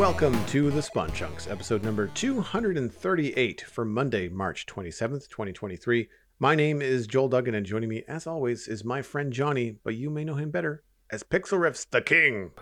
welcome to the Spawn Chunks, episode number 238 for Monday, March 27th, 2023. My name is Joel Duggan, and joining me, as always, is my friend Jonny, but you may know him better as Pixel Riffs the King.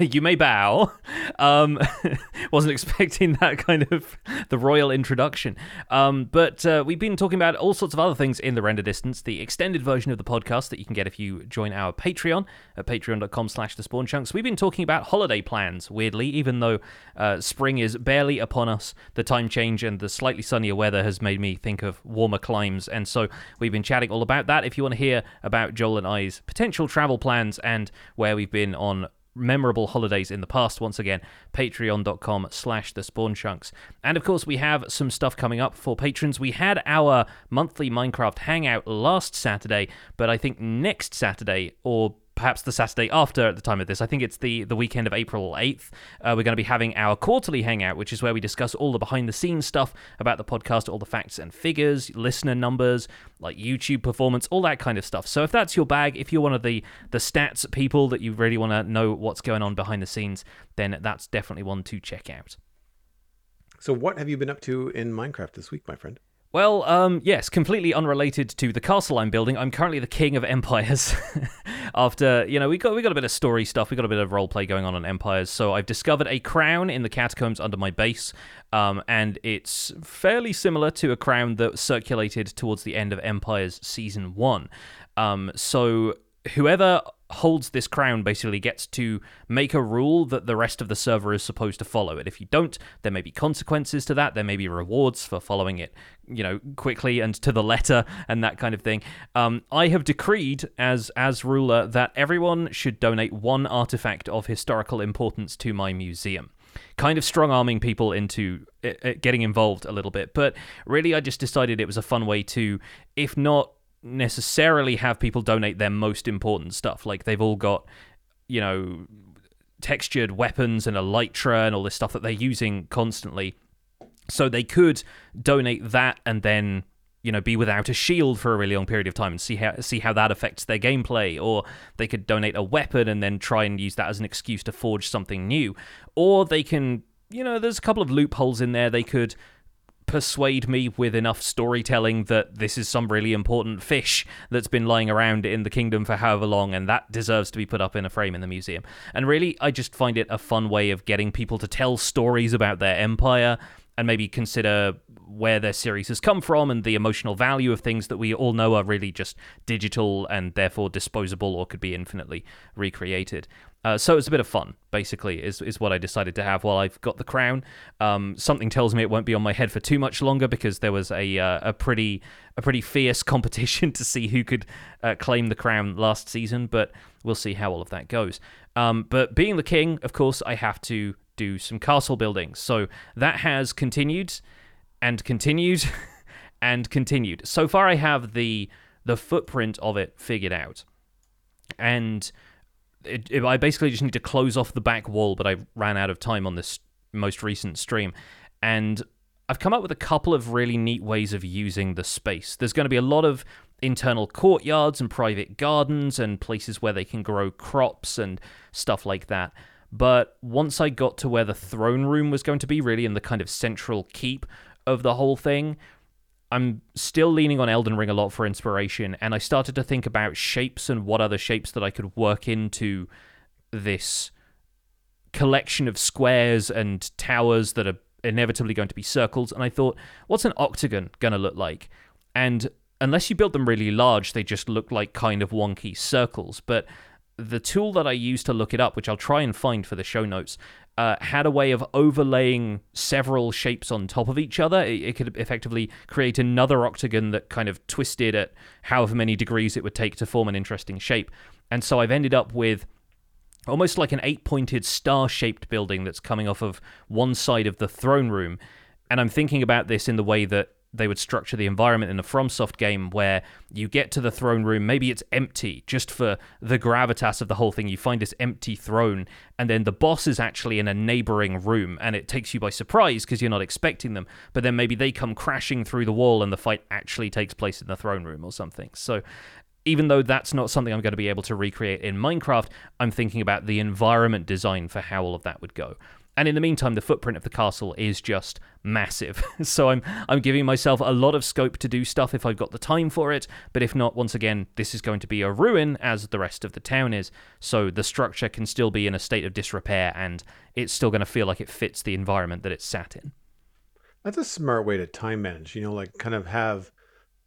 you may bow. Um, wasn't expecting that kind of the royal introduction. Um, but uh, we've been talking about all sorts of other things in the render distance. The extended version of the podcast that you can get if you join our Patreon at patreon.com slash the spawn chunks. We've been talking about holiday plans, weirdly, even though uh, spring is barely upon us. The time change and the slightly sunnier weather has made me think of warmer climes. And so we've been chatting all about that. If you want to hear about Joel and I's potential travel plans and and where we've been on memorable holidays in the past. Once again patreon.com slash the spawn chunks. And of course we have some stuff coming up for patrons. We had our monthly minecraft hangout last saturday but i think next saturday or perhaps the Saturday after at the time of this. I think it's the, the weekend of April 8th. Uh, we're going to be having our quarterly hangout, which is where we discuss all the behind the scenes stuff about the podcast, all the facts and figures, listener numbers, like YouTube performance, all that kind of stuff. So if that's your bag, if you're one of the, the stats people that you really want to know what's going on behind the scenes, then that's definitely one to check out. So, what have you been up to in Minecraft this week, my friend? Well, um, yes, completely unrelated to the castle I'm building. I'm currently the king of empires. After you know, we got we got a bit of story stuff, we got a bit of role play going on on empires. So I've discovered a crown in the catacombs under my base, um, and it's fairly similar to a crown that circulated towards the end of Empires season one. Um, so whoever holds this crown basically gets to make a rule that the rest of the server is supposed to follow it. If you don't, there may be consequences to that. There may be rewards for following it, you know, quickly and to the letter and that kind of thing. Um, I have decreed as as ruler that everyone should donate one artifact of historical importance to my museum kind of strong arming people into uh, uh, getting involved a little bit. But really, I just decided it was a fun way to, if not necessarily have people donate their most important stuff. Like they've all got, you know, textured weapons and elytra and all this stuff that they're using constantly. So they could donate that and then you know be without a shield for a really long period of time and see how see how that affects their gameplay or they could donate a weapon and then try and use that as an excuse to forge something new or they can you know there's a couple of loopholes in there they could persuade me with enough storytelling that this is some really important fish that's been lying around in the kingdom for however long and that deserves to be put up in a frame in the museum. And really, I just find it a fun way of getting people to tell stories about their empire and maybe consider where their series has come from and the emotional value of things that we all know are really just digital and therefore disposable or could be infinitely recreated. Uh, so it's a bit of fun, basically, is, is what I decided to have while I've got the crown. Um, something tells me it won't be on my head for too much longer because there was a uh, a pretty a pretty fierce competition to see who could uh, claim the crown last season. But we'll see how all of that goes. Um, but being the king, of course, I have to do some castle building. So that has continued and continued and continued. So far, I have the the footprint of it figured out, and it, it, I basically just need to close off the back wall, but I ran out of time on this most recent stream. And I've come up with a couple of really neat ways of using the space. There's going to be a lot of internal courtyards and private gardens and places where they can grow crops and stuff like that. But once I got to where the throne room was going to be, really in the kind of central keep of the whole thing, I'm still leaning on Elden Ring a lot for inspiration, and I started to think about shapes and what other shapes that I could work into this collection of squares and towers that are inevitably going to be circles. And I thought, what's an octagon going to look like? And unless you build them really large, they just look like kind of wonky circles. But the tool that I used to look it up, which I'll try and find for the show notes, uh, had a way of overlaying several shapes on top of each other. It, it, could effectively create another octagon that kind of twisted at however many degrees it would take to form an interesting shape. And so I've ended up with almost like an eight pointed star shaped building that's coming off of one side of the throne room. And I'm thinking about this in the way that they would structure the environment in a FromSoft game where you get to the throne room, maybe it's empty just for the gravitas of the whole thing. You find this empty throne, and then the boss is actually in a neighboring room, and it takes you by surprise because you're not expecting them. But then maybe they come crashing through the wall, and the fight actually takes place in the throne room or something. So even though that's not something I'm going to be able to recreate in Minecraft, I'm thinking about the environment design for how all of that would go. And in the meantime, the footprint of the castle is just massive. so I'm I'm giving myself a lot of scope to do stuff if I've got the time for it. But if not, once again, this is going to be a ruin as the rest of the town is. So the structure can still be in a state of disrepair, and it's still going to feel like it fits the environment that it's sat in. That's a smart way to time manage. You know, like kind of have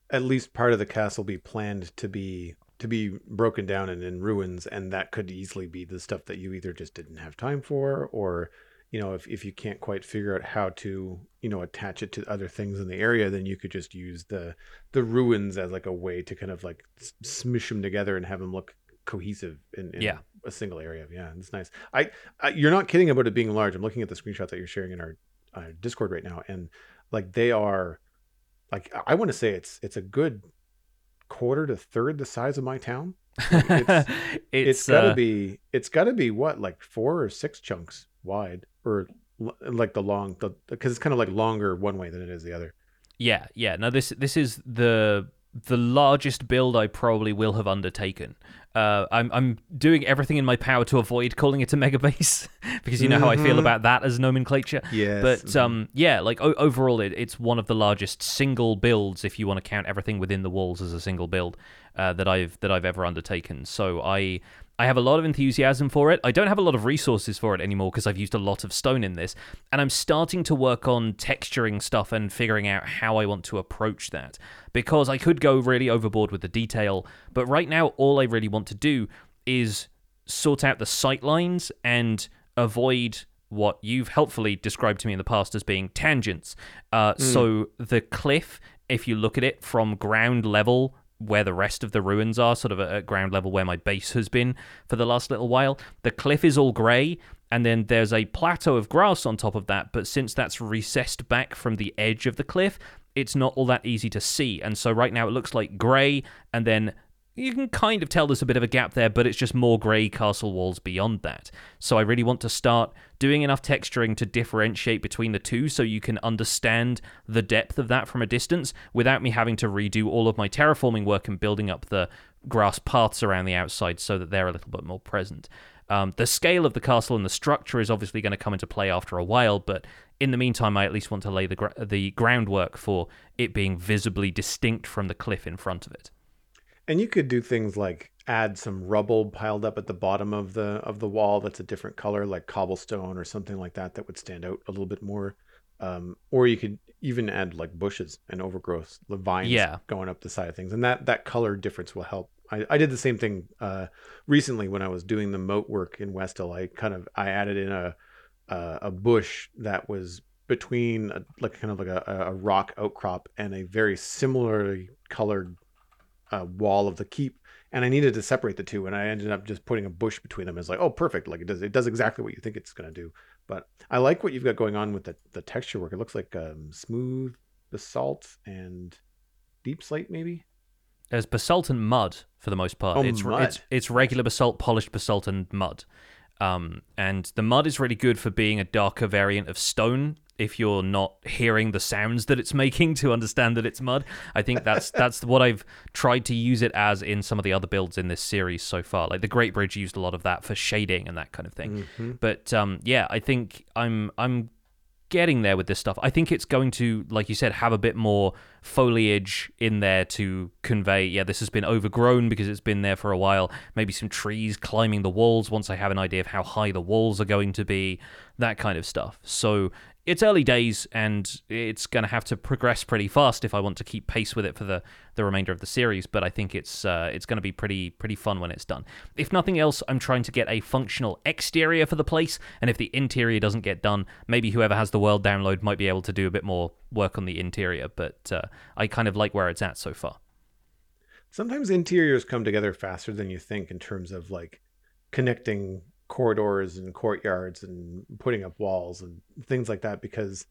at least part of the castle be planned to be to be broken down and in ruins and that could easily be the stuff that you either just didn't have time for or you know if, if you can't quite figure out how to you know attach it to other things in the area then you could just use the the ruins as like a way to kind of like smush them together and have them look cohesive in, in yeah. a single area yeah it's nice I, I, you're not kidding about it being large i'm looking at the screenshot that you're sharing in our uh, discord right now and like they are like i want to say it's it's a good quarter to third the size of my town. it's, it's, it's gotta uh, be it's gotta be what like four or six chunks wide or like the long the because it's kind of like longer one way than it is the other. Yeah, yeah. No, this this is the the largest build I probably will have undertaken. Uh, I'm I'm doing everything in my power to avoid calling it a mega base because you know mm-hmm. how I feel mm-hmm. about that as nomenclature. Yes. But mm-hmm. um, yeah, like o- overall, it, it's one of the largest single builds if you want to count everything within the walls as a single build uh, that I've that I've ever undertaken. So I I have a lot of enthusiasm for it. I don't have a lot of resources for it anymore because I've used a lot of stone in this. And I'm starting to work on texturing stuff and figuring out how I want to approach that. Because I could go really overboard with the detail, but right now, all I really want to do is sort out the sight lines and avoid what you've helpfully described to me in the past as being tangents. Uh, mm. So the cliff, if you look at it from ground level where the rest of the ruins are, sort of at ground level where my base has been for the last little while. The cliff is all grey, and then there's a plateau of grass on top of that, but since that's recessed back from the edge of the cliff, it's not all that easy to see. And so right now it looks like grey, and then you can kind of tell there's a bit of a gap there, but it's just more grey castle walls beyond that. So I really want to start doing enough texturing to differentiate between the two so you can understand the depth of that from a distance without me having to redo all of my terraforming work and building up the grass paths around the outside so that they're a little bit more present. Um, the scale of the castle and the structure is obviously going to come into play after a while, but in the meantime, I at least want to lay the the groundwork for it being visibly distinct from the cliff in front of it. And you could do things like add some rubble piled up at the bottom of the of the wall that's a different color, like cobblestone or something like that, that would stand out a little bit more. Um, or you could even add like bushes and overgrowth, the vines yeah. going up the side of things, and that that color difference will help. I, I did the same thing uh, recently when I was doing the moat work in Westhill. I kind of I added in a a, a bush that was between a, like kind of like a, a rock outcrop and a very similarly colored uh, wall of the keep, and I needed to separate the two, and I ended up just putting a bush between them. It's like, oh, perfect! Like it does, it does exactly what you think it's going to do. But I like what you've got going on with the the texture work. It looks like um, smooth basalt and deepslate, maybe. There's basalt and mud for the most part. Oh, it's, mud. it's it's regular basalt, polished basalt, and mud. Um, and the mud is really good for being a darker variant of stone if you're not hearing the sounds that it's making to understand that it's mud. I think that's that's what I've tried to use it as in some of the other builds in this series so far. Like the Great Bridge used a lot of that for shading and that kind of thing. Mm-hmm. But um, yeah, I think I'm I'm getting there with this stuff. I think it's going to, like you said, have a bit more foliage in there to convey, yeah, this has been overgrown because it's been there for a while. Maybe some trees climbing the walls once I have an idea of how high the walls are going to be, that kind of stuff. So it's early days and it's going to have to progress pretty fast if I want to keep pace with it for the, the remainder of the series. But I think it's uh, it's going to be pretty pretty fun when it's done. If nothing else, I'm trying to get a functional exterior for the place, and if the interior doesn't get done, maybe whoever has the world download might be able to do a bit more work on the interior. But uh, I kind of like where it's at so far. Sometimes interiors come together faster than you think in terms of like connecting corridors and courtyards and putting up walls and things like that because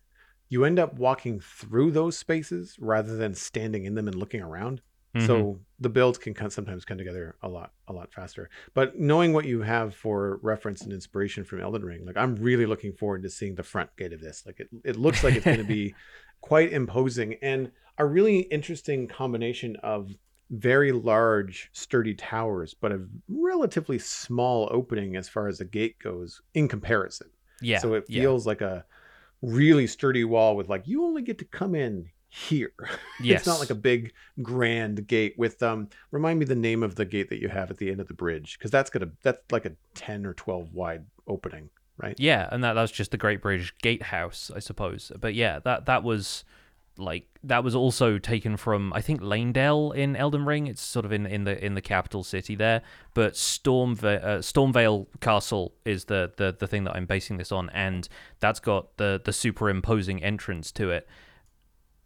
you end up walking through those spaces rather than standing in them and looking around. Mm-hmm. So the builds can sometimes come together a lot, a lot faster. But knowing what you have for reference and inspiration from Elden Ring, like I'm really looking forward to seeing the front gate of this. Like it, it looks like it's going to be quite imposing and a really interesting combination of very large, sturdy towers, but a relatively small opening as far as the gate goes in comparison. Yeah. So it yeah. feels like a really sturdy wall with like you only get to come in here. Yes. it's not like a big grand gate with um remind me the name of the gate that you have at the end of the bridge because that's gonna that's like a 10 or 12 wide opening, right? Yeah, and that that's just the Great Bridge Gatehouse, I suppose. But yeah, that that was like that was also taken from I think Leyndell in Elden Ring. It's sort of in, in the in the capital city there. But Stormva- uh, Stormveil Castle is the, the the thing that I'm basing this on, and that's got the the superimposing entrance to it.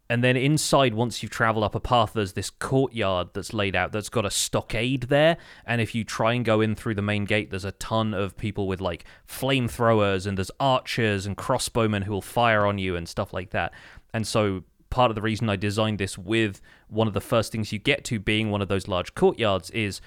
And then inside, once you've traveled up a path, there's this courtyard that's laid out that's got a stockade there. And if you try and go in through the main gate, there's a ton of people with like flamethrowers and there's archers and crossbowmen who will fire on you and stuff like that. And so part of the reason I designed this with one of the first things you get to being one of those large courtyards is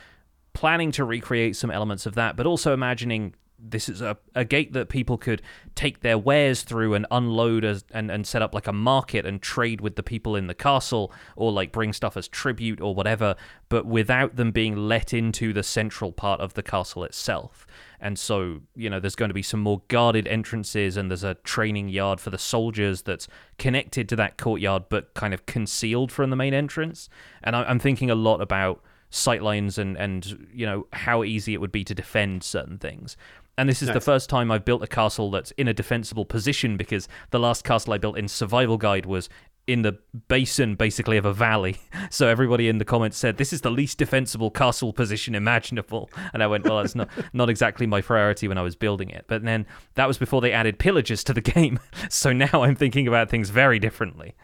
planning to recreate some elements of that, but also imagining this is a, a gate that people could take their wares through and unload as, and, and set up like a market and trade with the people in the castle or like bring stuff as tribute or whatever, but without them being let into the central part of the castle itself. And so, you know, there's going to be some more guarded entrances and there's a training yard for the soldiers that's connected to that courtyard but kind of concealed from the main entrance. And I, I'm thinking a lot about sightlines and and you know how easy it would be to defend certain things and this is the first time I've built a castle that's in a defensible position because the last castle I built in Survival Guide was in the basin basically of a valley. So everybody in the comments said this is the least defensible castle position imaginable. And I went, well, that's not not exactly my priority when I was building it. But then that was before they added pillagers to the game. So now I'm thinking about things very differently.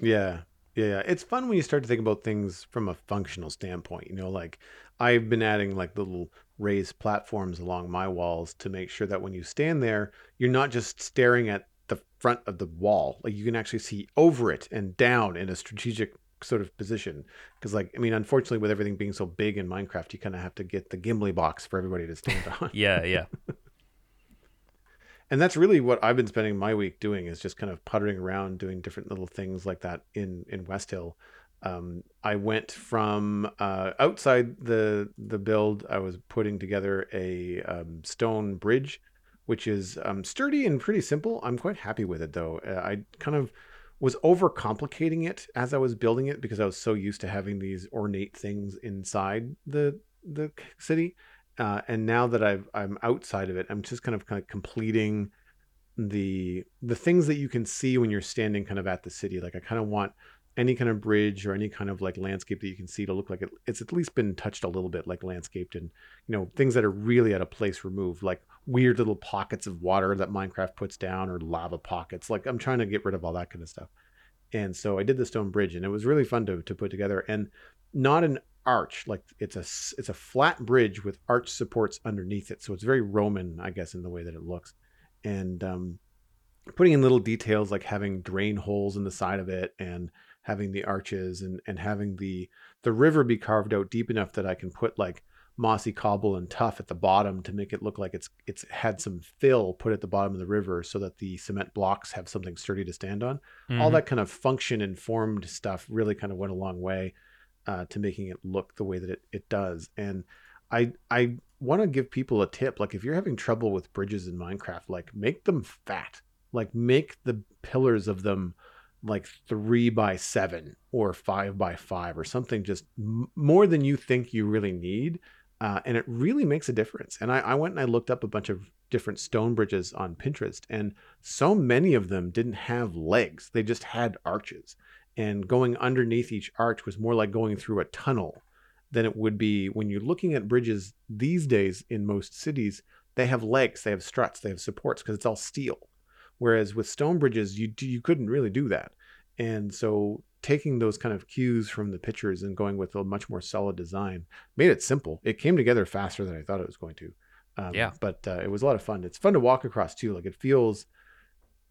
Yeah. Yeah, yeah. It's fun when you start to think about things from a functional standpoint. You know, like I've been adding like little raised platforms along my walls to make sure that when you stand there, you're not just staring at the front of the wall. Like you can actually see over it and down in a strategic sort of position. Because, like, I mean, unfortunately, with everything being so big in Minecraft, you kind of have to get the Gimli box for everybody to stand on. Yeah, yeah. and that's really what I've been spending my week doing is just kind of puttering around doing different little things like that in in West Hill. Um, I went from uh, outside the the build. I was putting together a um, stone bridge, which is um, sturdy and pretty simple. I'm quite happy with it though. Uh, I kind of was overcomplicating it as I was building it because I was so used to having these ornate things inside the the city uh, and now that I've I'm outside of it, I'm just kind of kind of completing the the things that you can see when you're standing kind of at the city. Like I kind of want any kind of bridge or any kind of like landscape that you can see to look like it, it's at least been touched a little bit, like landscaped, and you know things that are really at a place removed, like weird little pockets of water that Minecraft puts down or lava pockets. Like I'm trying to get rid of all that kind of stuff. And so I did the stone bridge, and it was really fun to to put together, and not an arch like it's a it's a flat bridge with arch supports underneath it so it's very roman i guess in the way that it looks and um putting in little details like having drain holes in the side of it and having the arches and and having the the river be carved out deep enough that i can put like mossy cobble and tuff at the bottom to make it look like it's it's had some fill put at the bottom of the river so that the cement blocks have something sturdy to stand on all Mhm. that kind of function informed stuff really kind of went a long way uh, to making it look the way that it, it does. And I I want to give people a tip. Like if you're having trouble with bridges in Minecraft, like make them fat. Like make the pillars of them like three by seven or five by five or something just m- more than you think you really need. Uh, and it really makes a difference. And I, I went and I looked up a bunch of different stone bridges on Pinterest, and so many of them didn't have legs, they just had arches. And going underneath each arch was more like going through a tunnel than it would be when you're looking at bridges these days in most cities. They have legs they have struts they have supports because it's all steel. Whereas with stone bridges you you couldn't really do that. And so taking those kind of cues from the pictures and going with a much more solid design made it simple. It came together faster than i thought it was going to um, Yeah. but uh, it was a lot of fun. It's fun to walk across too like it feels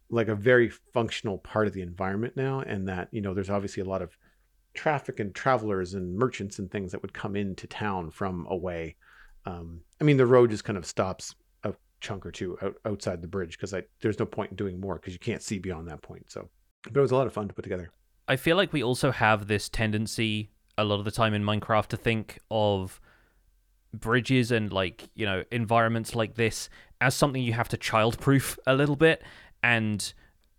like a very functional part of the environment now and that you know there's obviously a lot of traffic and travelers and merchants and things that would come into town from away. Um, i mean the road just kind of stops a chunk or two out, outside the bridge because there's no point in doing more because you can't see beyond that point so but it was a lot of fun to put together I feel like we also have this tendency a lot of the time in Minecraft to think of bridges and like, you know, environments like this as something you have to childproof a little bit. And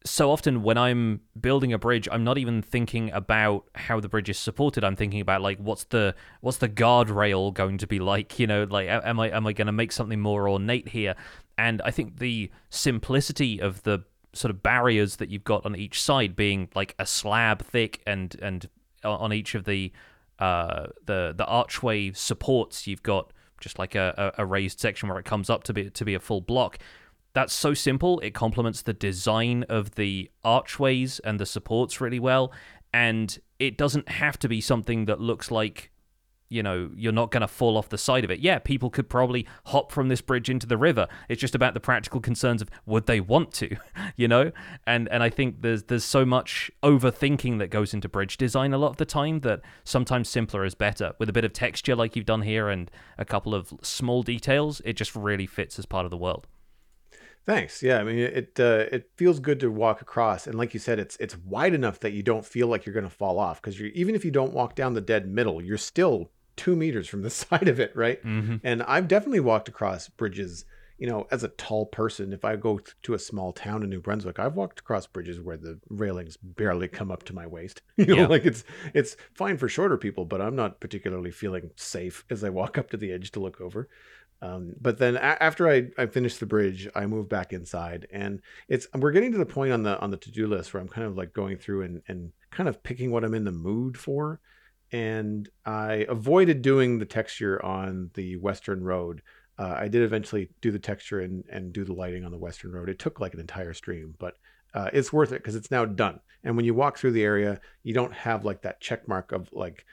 so often when I'm building a bridge, I'm not even thinking about how the bridge is supported. I'm thinking about like what's the what's the guardrail going to be like? You know, like am I am I going to make something more ornate here? And I think the simplicity of the sort of barriers that you've got on each side being like a slab thick and and on each of the uh the the archway supports you've got just like a, a raised section where it comes up to be to be a full block that's so simple. It complements the design of the archways and the supports really well. And it doesn't have to be something that looks like, you know, you're not going to fall off the side of it. Yeah, people could probably hop from this bridge into the river. It's just about the practical concerns of would they want to, you know? And and I think there's there's so much overthinking that goes into bridge design a lot of the time that sometimes simpler is better. With a bit of texture like you've done here and a couple of small details, it just really fits as part of the world. Thanks. Yeah, I mean it uh, it feels good to walk across, and like you said, it's it's wide enough that you don't feel like you're going to fall off because you even if you don't walk down the dead middle, you're still two meters from the side of it, right? Mm-hmm. And I've definitely walked across bridges. You know, as a tall person, if I go to a small town in New Brunswick, I've walked across bridges where the railings barely come up to my waist. You know, Yeah. like it's it's fine for shorter people, but I'm not particularly feeling safe as I walk up to the edge to look over. Um, but then a- after I, I finish the bridge, I move back inside, and it's we're getting to the point on the on the to do list where I'm kind of like going through and and kind of picking what I'm in the mood for. And I avoided doing the texture on the Western Road. Uh, I did eventually do the texture and and do the lighting on the Western Road. It took like an entire stream, but uh, it's worth it because it's now done. And when you walk through the area, you don't have like that check mark of like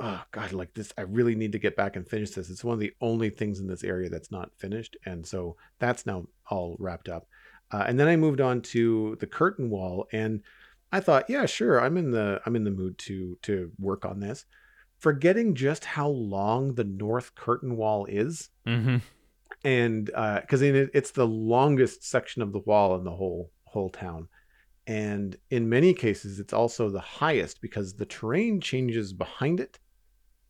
oh god like this i really need to get back and finish this it's one of the only things in this area that's not finished and so that's now all wrapped up uh, and then i moved on to the curtain wall and i thought yeah sure i'm in the i'm in the mood to to work on this. Forgetting just how long the north curtain wall is Mm-hmm. and because in it, it's the longest section of the wall in the whole whole town. And in many cases it's also the highest because the terrain changes behind it.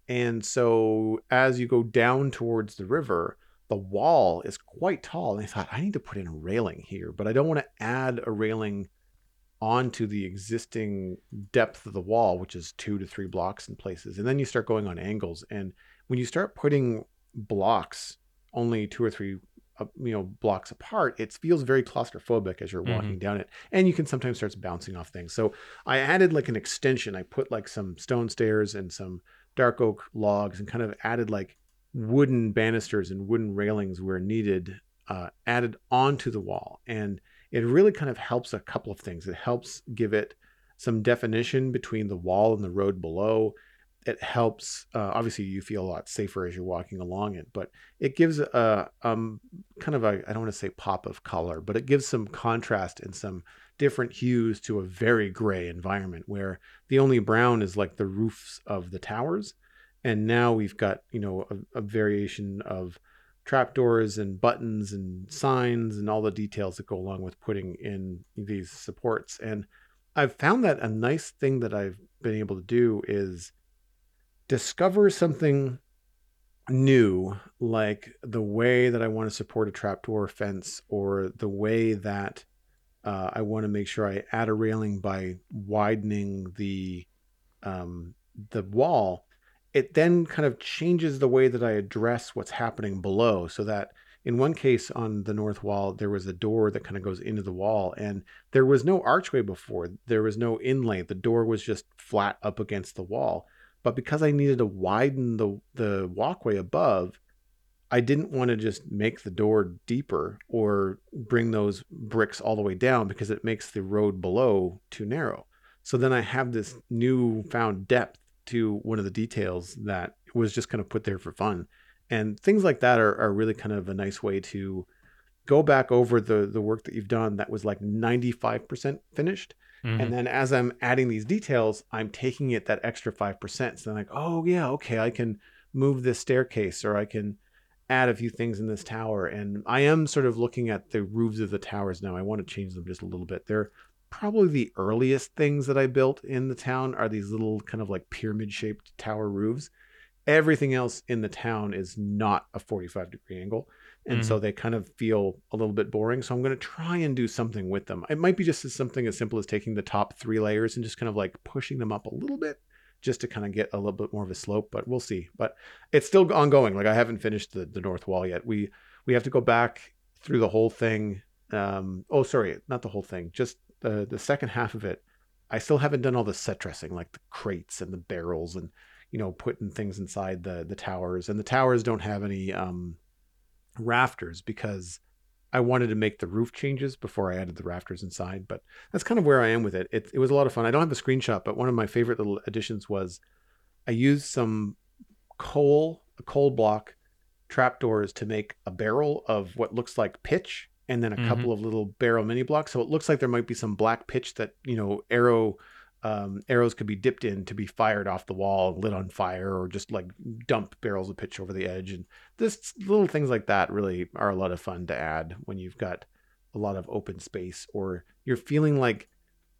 And so as you go down towards the river the wall is quite tall. And i thought i need to put in a railing here but i don't want to add a railing onto the existing depth of the wall which is two to three blocks in places. And then you start going on angles. And when you start putting blocks only two or three uh, you know blocks apart it feels very claustrophobic as you're Mhm. walking down it. And you can sometimes start bouncing off things. So i added like an extension. I put like some stone stairs and some dark oak logs and kind of added like wooden banisters and wooden railings where needed uh, added onto the wall. And it really kind of helps a couple of things. It helps give it some definition between the wall and the road below. It helps uh, obviously you feel a lot safer as you're walking along it but it gives a um kind of a i don't want to say pop of color but it gives some contrast and some different hues to a very gray environment where the only brown is like the roofs of the towers. And now we've got you know a, a variation of trapdoors and buttons and signs and all the details that go along with putting in these supports. And i've found that a nice thing that i've been able to do is discover something new like the way that i want to support a trapdoor fence or the way that uh, i want to make sure i add a railing by widening the um, the wall it then kind of changes the way that i address what's happening below so that in one case on the north wall there was a door that kind of goes into the wall and there was no archway before. There was no inlay. The door was just flat up against the wall. But because I needed to widen the the walkway above, I didn't want to just make the door deeper or bring those bricks all the way down because it makes the road below too narrow. So then I have this new found depth to one of the details that was just kind of put there for fun. And things like that are, are really kind of a nice way to go back over the the work that you've done that was like 95% finished Mhm. and then as I'm adding these details, I'm taking it that extra 5%. So I'm like, oh, yeah, okay, I can move this staircase or I can add a few things in this tower. And I am sort of looking at the roofs of the towers now. I want to change them just a little bit. They're probably the earliest things that I built in the town are these little kind of like pyramid shaped tower roofs. everything else in the town is not a 45 degree angle. And so they kind of feel a little bit boring. So I'm going to try and do something with them. It might be just as something as simple as taking the top three layers and just kind of like pushing them up a little bit just to kind of get a little bit more of a slope, but we'll see. But it's still ongoing. Like I haven't finished the, the north wall yet. We we have to go back through the whole thing. Um, oh, sorry, not the whole thing. Just the the second half of it. I still haven't done all the set dressing, like the crates and the barrels, and you know putting things inside the the towers. And the towers don't have any um, rafters because I wanted to make the roof changes before I added the rafters inside, but that's kind of where I am with it. It, it was a lot of fun. I don't have a screenshot, but one of my favorite little additions was I used some coal, a coal block trapdoors to make a barrel of what looks like pitch and then a Mhm. couple of little barrel mini blocks. So it looks like there might be some black pitch that, you know, arrow um, arrows could be dipped in to be fired off the wall, lit on fire, or just like dump barrels of pitch over the edge. And this little things like that really are a lot of fun to add when you've got a lot of open space or you're feeling like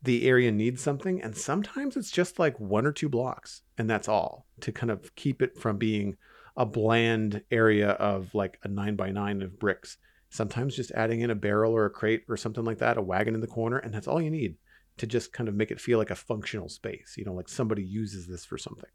the area needs something. And sometimes it's just like one or two blocks, and that's all to kind of keep it from being a bland area of like a nine by nine of bricks. Sometimes just adding in a barrel or a crate or something like that, a wagon in the corner, and that's all you need to just kind of make it feel like a functional space. You know, like somebody uses this for something.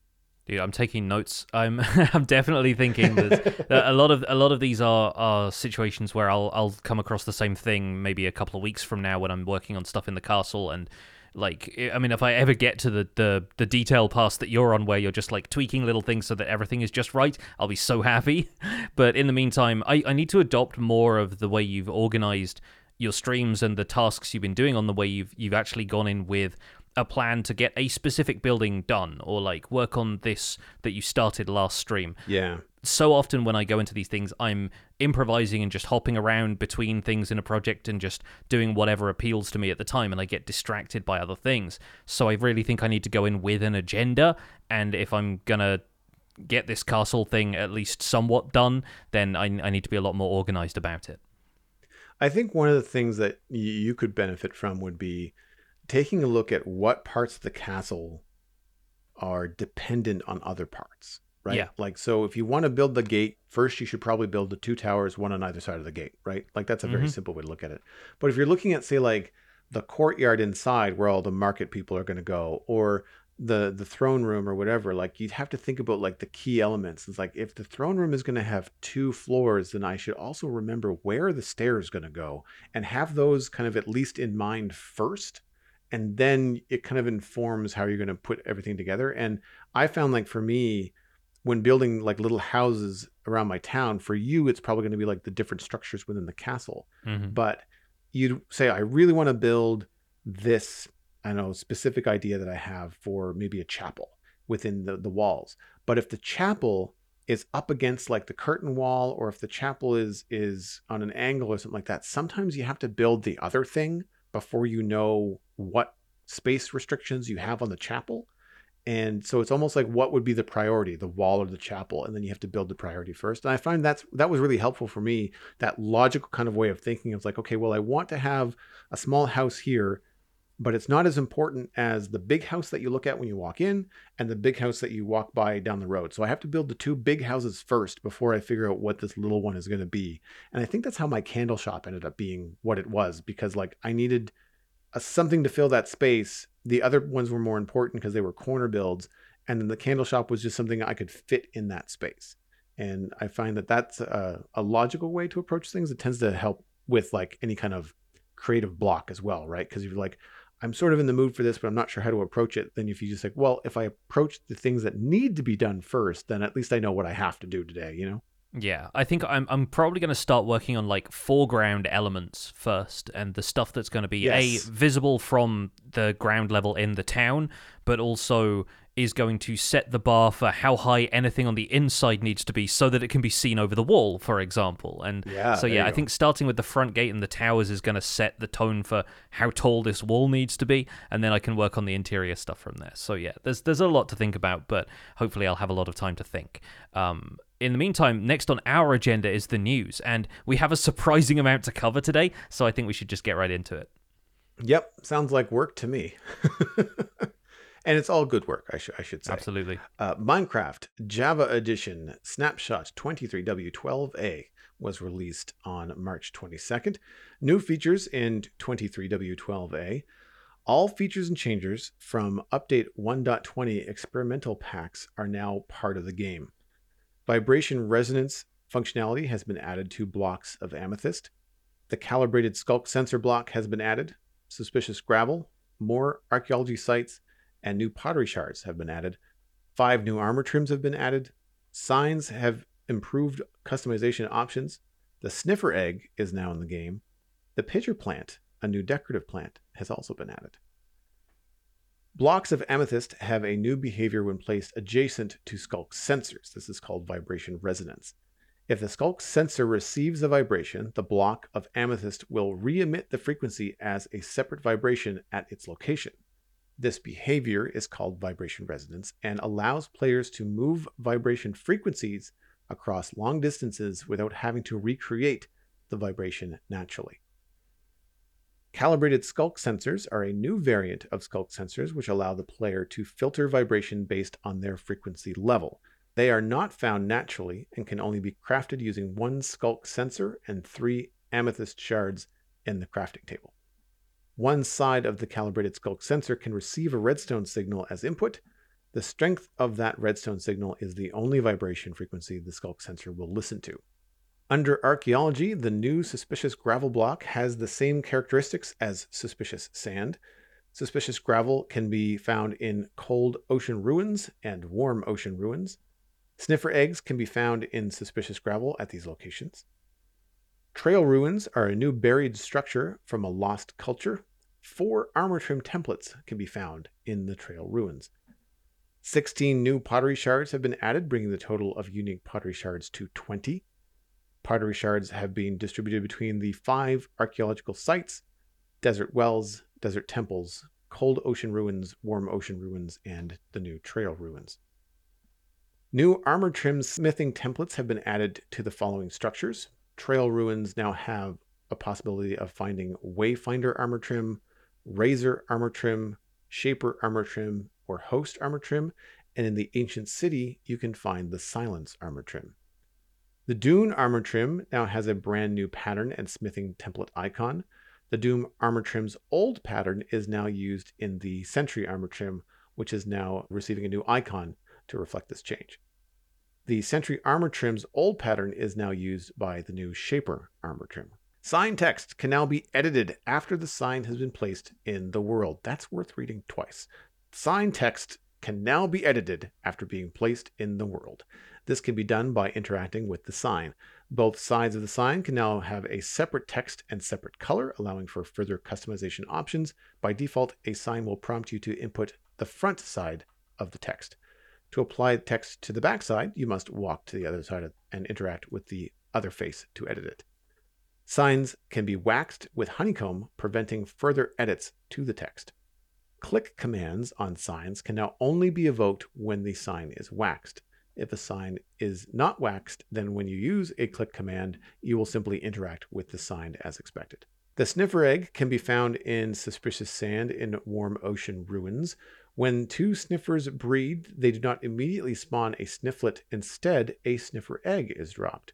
Dude, I'm taking notes. I'm I'm definitely thinking that, that a lot of a lot of these are are situations where I'll I'll come across the same thing maybe a couple of weeks from now when I'm working on stuff in the castle and like eh, I mean if I ever get to the the the detail pass that you're on where you're just like tweaking little things so that everything is just right, I'll be so happy. But in the meantime, I I need to adopt more of the way you've organized your streams and the tasks you've been doing on the way you've you've actually gone in with a plan to get a specific building done or like work on this that you started last stream. Yeah. So often when I go into these things, I'm improvising and just hopping around between things in a project and just doing whatever appeals to me at the time, and I get distracted by other things. So I really think I need to go in with an agenda, and if I'm gonna get this castle thing at least somewhat done, then I, I need to be a lot more organized about it. I think one of the things that you could benefit from would be taking a look at what parts of the castle are dependent on other parts, right? Yeah. Like, so if you want to build the gate, first you should probably build the two towers, one on either side of the gate, right? Like, that's a very Mhm. simple way to look at it. But if you're looking at, say, like the courtyard inside where all the market people are going to go, or the the throne room or whatever like you'd have to think about like the key elements it's like if the throne room is going to have two floors then i should also remember where the stairs going to go and have those kind of at least in mind first and then it kind of informs how you're going to put everything together and i found like for me when building like little houses around my town for you it's probably going to be like the different structures within the castle. Mm-hmm. but you say i really want to build this i don't know specific idea that i have for maybe a chapel within the, the walls. But if the chapel is up against like the curtain wall or if the chapel is is on an angle or something like that sometimes you have to build the other thing before you know what space restrictions you have on the chapel and so it's almost like what would be the priority the wall or the chapel? And then you have to build the priority first. And i find that's that was really helpful for me that logical kind of way of thinking. Of like okay well i want to have a small house here but it's not as important as the big house that you look at when you walk in and the big house that you walk by down the road. So i have to build the two big houses first before i figure out what this little one is going to be. And i think that's how my candle shop ended up being what it was because like i needed a, something to fill that space the other ones were more important because they were corner builds and then the candle shop was just something i could fit in that space. And i find that that's a, a logical way to approach things. It tends to help with like any kind of creative block as well right? Because you're like i'm sort of in the mood for this but i'm not sure how to approach it then if you just like well if i approach the things that need to be done first then at least i know what i have to do today you know Yeah, I think I'm I'm probably going to start working on like foreground elements first and the stuff that's going to be Yes. a visible from the ground level in the town, but also is going to set the bar for how high anything on the inside needs to be so that it can be seen over the wall, for example. And Yeah, so yeah, I go. think starting with the front gate and the towers is going to set the tone for how tall this wall needs to be, and then I can work on the interior stuff from there. So yeah, there's there's a lot to think about, but hopefully I'll have a lot of time to think. Um, in the meantime, next on our agenda is the news, and we have a surprising amount to cover today, so I think we should just get right into it. Yep, sounds like work to me. And it's all good work, I, sh- I should say. Absolutely. Uh, Minecraft Java Edition Snapshot 23W12A was released on March 22nd. New features in 23W12A. All features and changes from Update 1.20 experimental packs are now part of the game. Vibration resonance functionality has been added to blocks of amethyst. The calibrated sculk sensor block has been added. Suspicious gravel, more archaeology sites, and new pottery shards have been added. Five new armor trims have been added. Signs have improved customization options. The sniffer egg is now in the game. The pitcher plant, a new decorative plant, has also been added. Blocks of amethyst have a new behavior when placed adjacent to sculk sensors. This is called vibration resonance. If the sculk sensor receives a vibration, the block of amethyst will re emit the frequency as a separate vibration at its location. This behavior is called vibration resonance and allows players to move vibration frequencies across long distances without having to recreate the vibration naturally. Calibrated sculk sensors are a new variant of sculk sensors which allow the player to filter vibration based on their frequency level. They are not found naturally and can only be crafted using one sculk sensor and three amethyst shards in the crafting table. One side of the calibrated sculk sensor can receive a redstone signal as input. The strength of that redstone signal is the only vibration frequency the sculk sensor will listen to. Under archaeology, the new suspicious gravel block has the same characteristics as suspicious sand. Suspicious gravel can be found in cold ocean ruins and warm ocean ruins. Sniffer eggs can be found in suspicious gravel at these locations. Trail ruins are a new buried structure from a lost culture. Four armor trim templates can be found in the trail ruins. 16 new pottery shards have been added, bringing the total of unique pottery shards to 20. Pottery shards have been distributed between the five archaeological sites desert wells, desert temples, cold ocean ruins, warm ocean ruins, and the new trail ruins. New armor trim smithing templates have been added to the following structures. Trail ruins now have a possibility of finding Wayfinder armor trim, Raiser armor trim, Shaper armor trim, or Host armor trim, and in the ancient city, you can find the Silence armor trim. The Dune armor trim now has a brand new pattern and smithing template icon. The Dune armor trim's old pattern is now used in the Sentry armor trim, which is now receiving a new icon to reflect this change. The Sentry armor trim's old pattern is now used by the new Shaper armor trim. Sign text can now be edited after the sign has been placed in the world. That's worth reading twice. Sign text can now be edited after being placed in the world. This can be done by interacting with the sign. Both sides of the sign can now have a separate text and separate color, allowing for further customization options. By default, a sign will prompt you to input the front side of the text. To apply text to the back side, you must walk to the other side and interact with the other face to edit it. Signs can be waxed with honeycomb, preventing further edits to the text. Click commands on signs can now only be evoked when the sign is waxed. If a sign is not waxed, then when you use a click command, you will simply interact with the sign as expected. The sniffer egg can be found in suspicious sand in warm ocean ruins. When two sniffers breed, they do not immediately spawn a snifflet. Instead, a sniffer egg is dropped.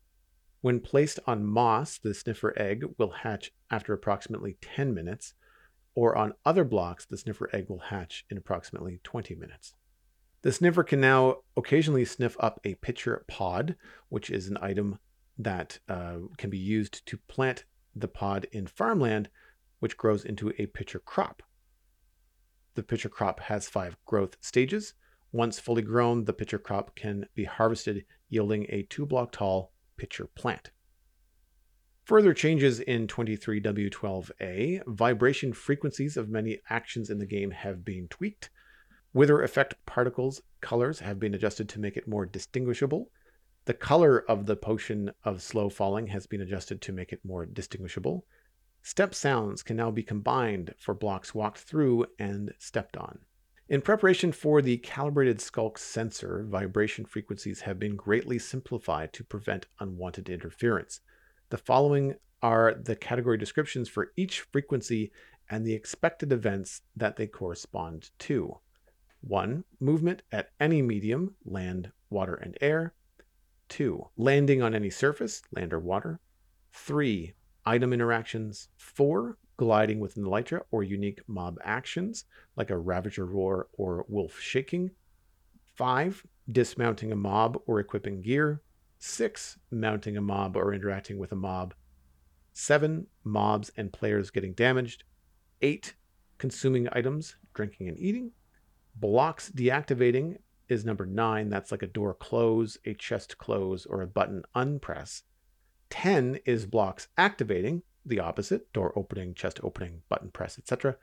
When placed on moss, the sniffer egg will hatch after approximately 10 minutes, or on other blocks, the sniffer egg will hatch in approximately 20 minutes. The sniffer can now occasionally sniff up a pitcher pod, which is an item that uh, can be used to plant the pod in farmland, which grows into a pitcher crop. The pitcher crop has five growth stages. Once fully grown, the pitcher crop can be harvested, yielding a two block tall pitcher plant. Further changes in 23W12A vibration frequencies of many actions in the game have been tweaked. Wither effect particles colors have been adjusted to make it more distinguishable. The color of the potion of slow falling has been adjusted to make it more distinguishable. Step sounds can now be combined for blocks walked through and stepped on. In preparation for the calibrated sculk sensor, vibration frequencies have been greatly simplified to prevent unwanted interference. The following are the category descriptions for each frequency and the expected events that they correspond to. 1. Movement at any medium, land, water, and air. 2. Landing on any surface, land or water. 3. Item interactions. 4. Gliding with an Elytra or unique mob actions, like a Ravager Roar or Wolf Shaking. 5. Dismounting a mob or equipping gear. 6. Mounting a mob or interacting with a mob. 7. Mobs and players getting damaged. 8. Consuming items, drinking and eating. Blocks deactivating is number 9. That's like a door close, a chest close, or a button unpress. 10 is blocks activating, the opposite, door opening, chest opening, button press, etc.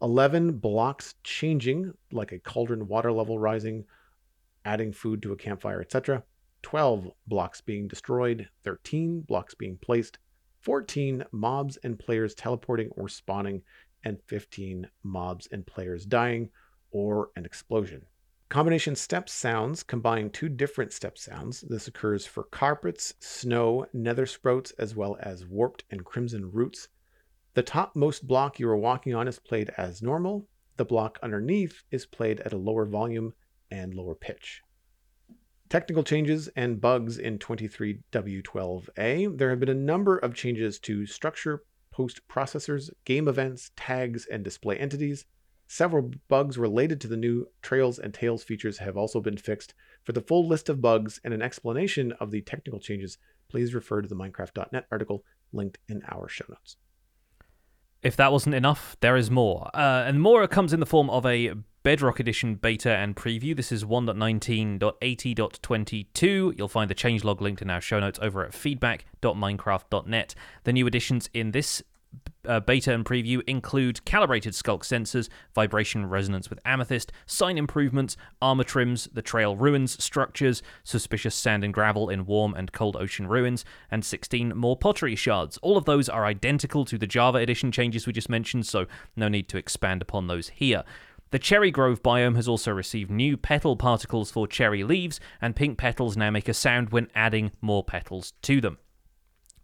11 blocks changing, like a cauldron water level rising, adding food to a campfire, etc. 12 blocks being destroyed, 13 blocks being placed, 14 mobs and players teleporting or spawning, and 15 mobs and players dying or an explosion. Combination step sounds combine two different step sounds. This occurs for carpets, snow, nether sprouts, as well as warped and crimson roots. The topmost block you are walking on is played as normal. The block underneath is played at a lower volume and lower pitch. Technical changes and bugs in 23W12A. There have been a number of changes to structure, post processors, game events, tags, and display entities. Several bugs related to the new Trails and Tales features have also been fixed. For the full list of bugs and an explanation of the technical changes, please refer to the Minecraft.net article linked in our show notes. If that wasn't enough, there is more. Uh, and more comes in the form of a Bedrock Edition beta and preview. This is 1.19.80.22. You'll find the changelog linked in our show notes over at feedback.minecraft.net. The new additions in this uh, beta and preview include calibrated sculk sensors, vibration resonance with amethyst, sign improvements, armor trims, the trail ruins structures, suspicious sand and gravel in warm and cold ocean ruins, and 16 more pottery shards. All of those are identical to the Java edition changes we just mentioned, so no need to expand upon those here. The cherry grove biome has also received new petal particles for cherry leaves, and pink petals now make a sound when adding more petals to them.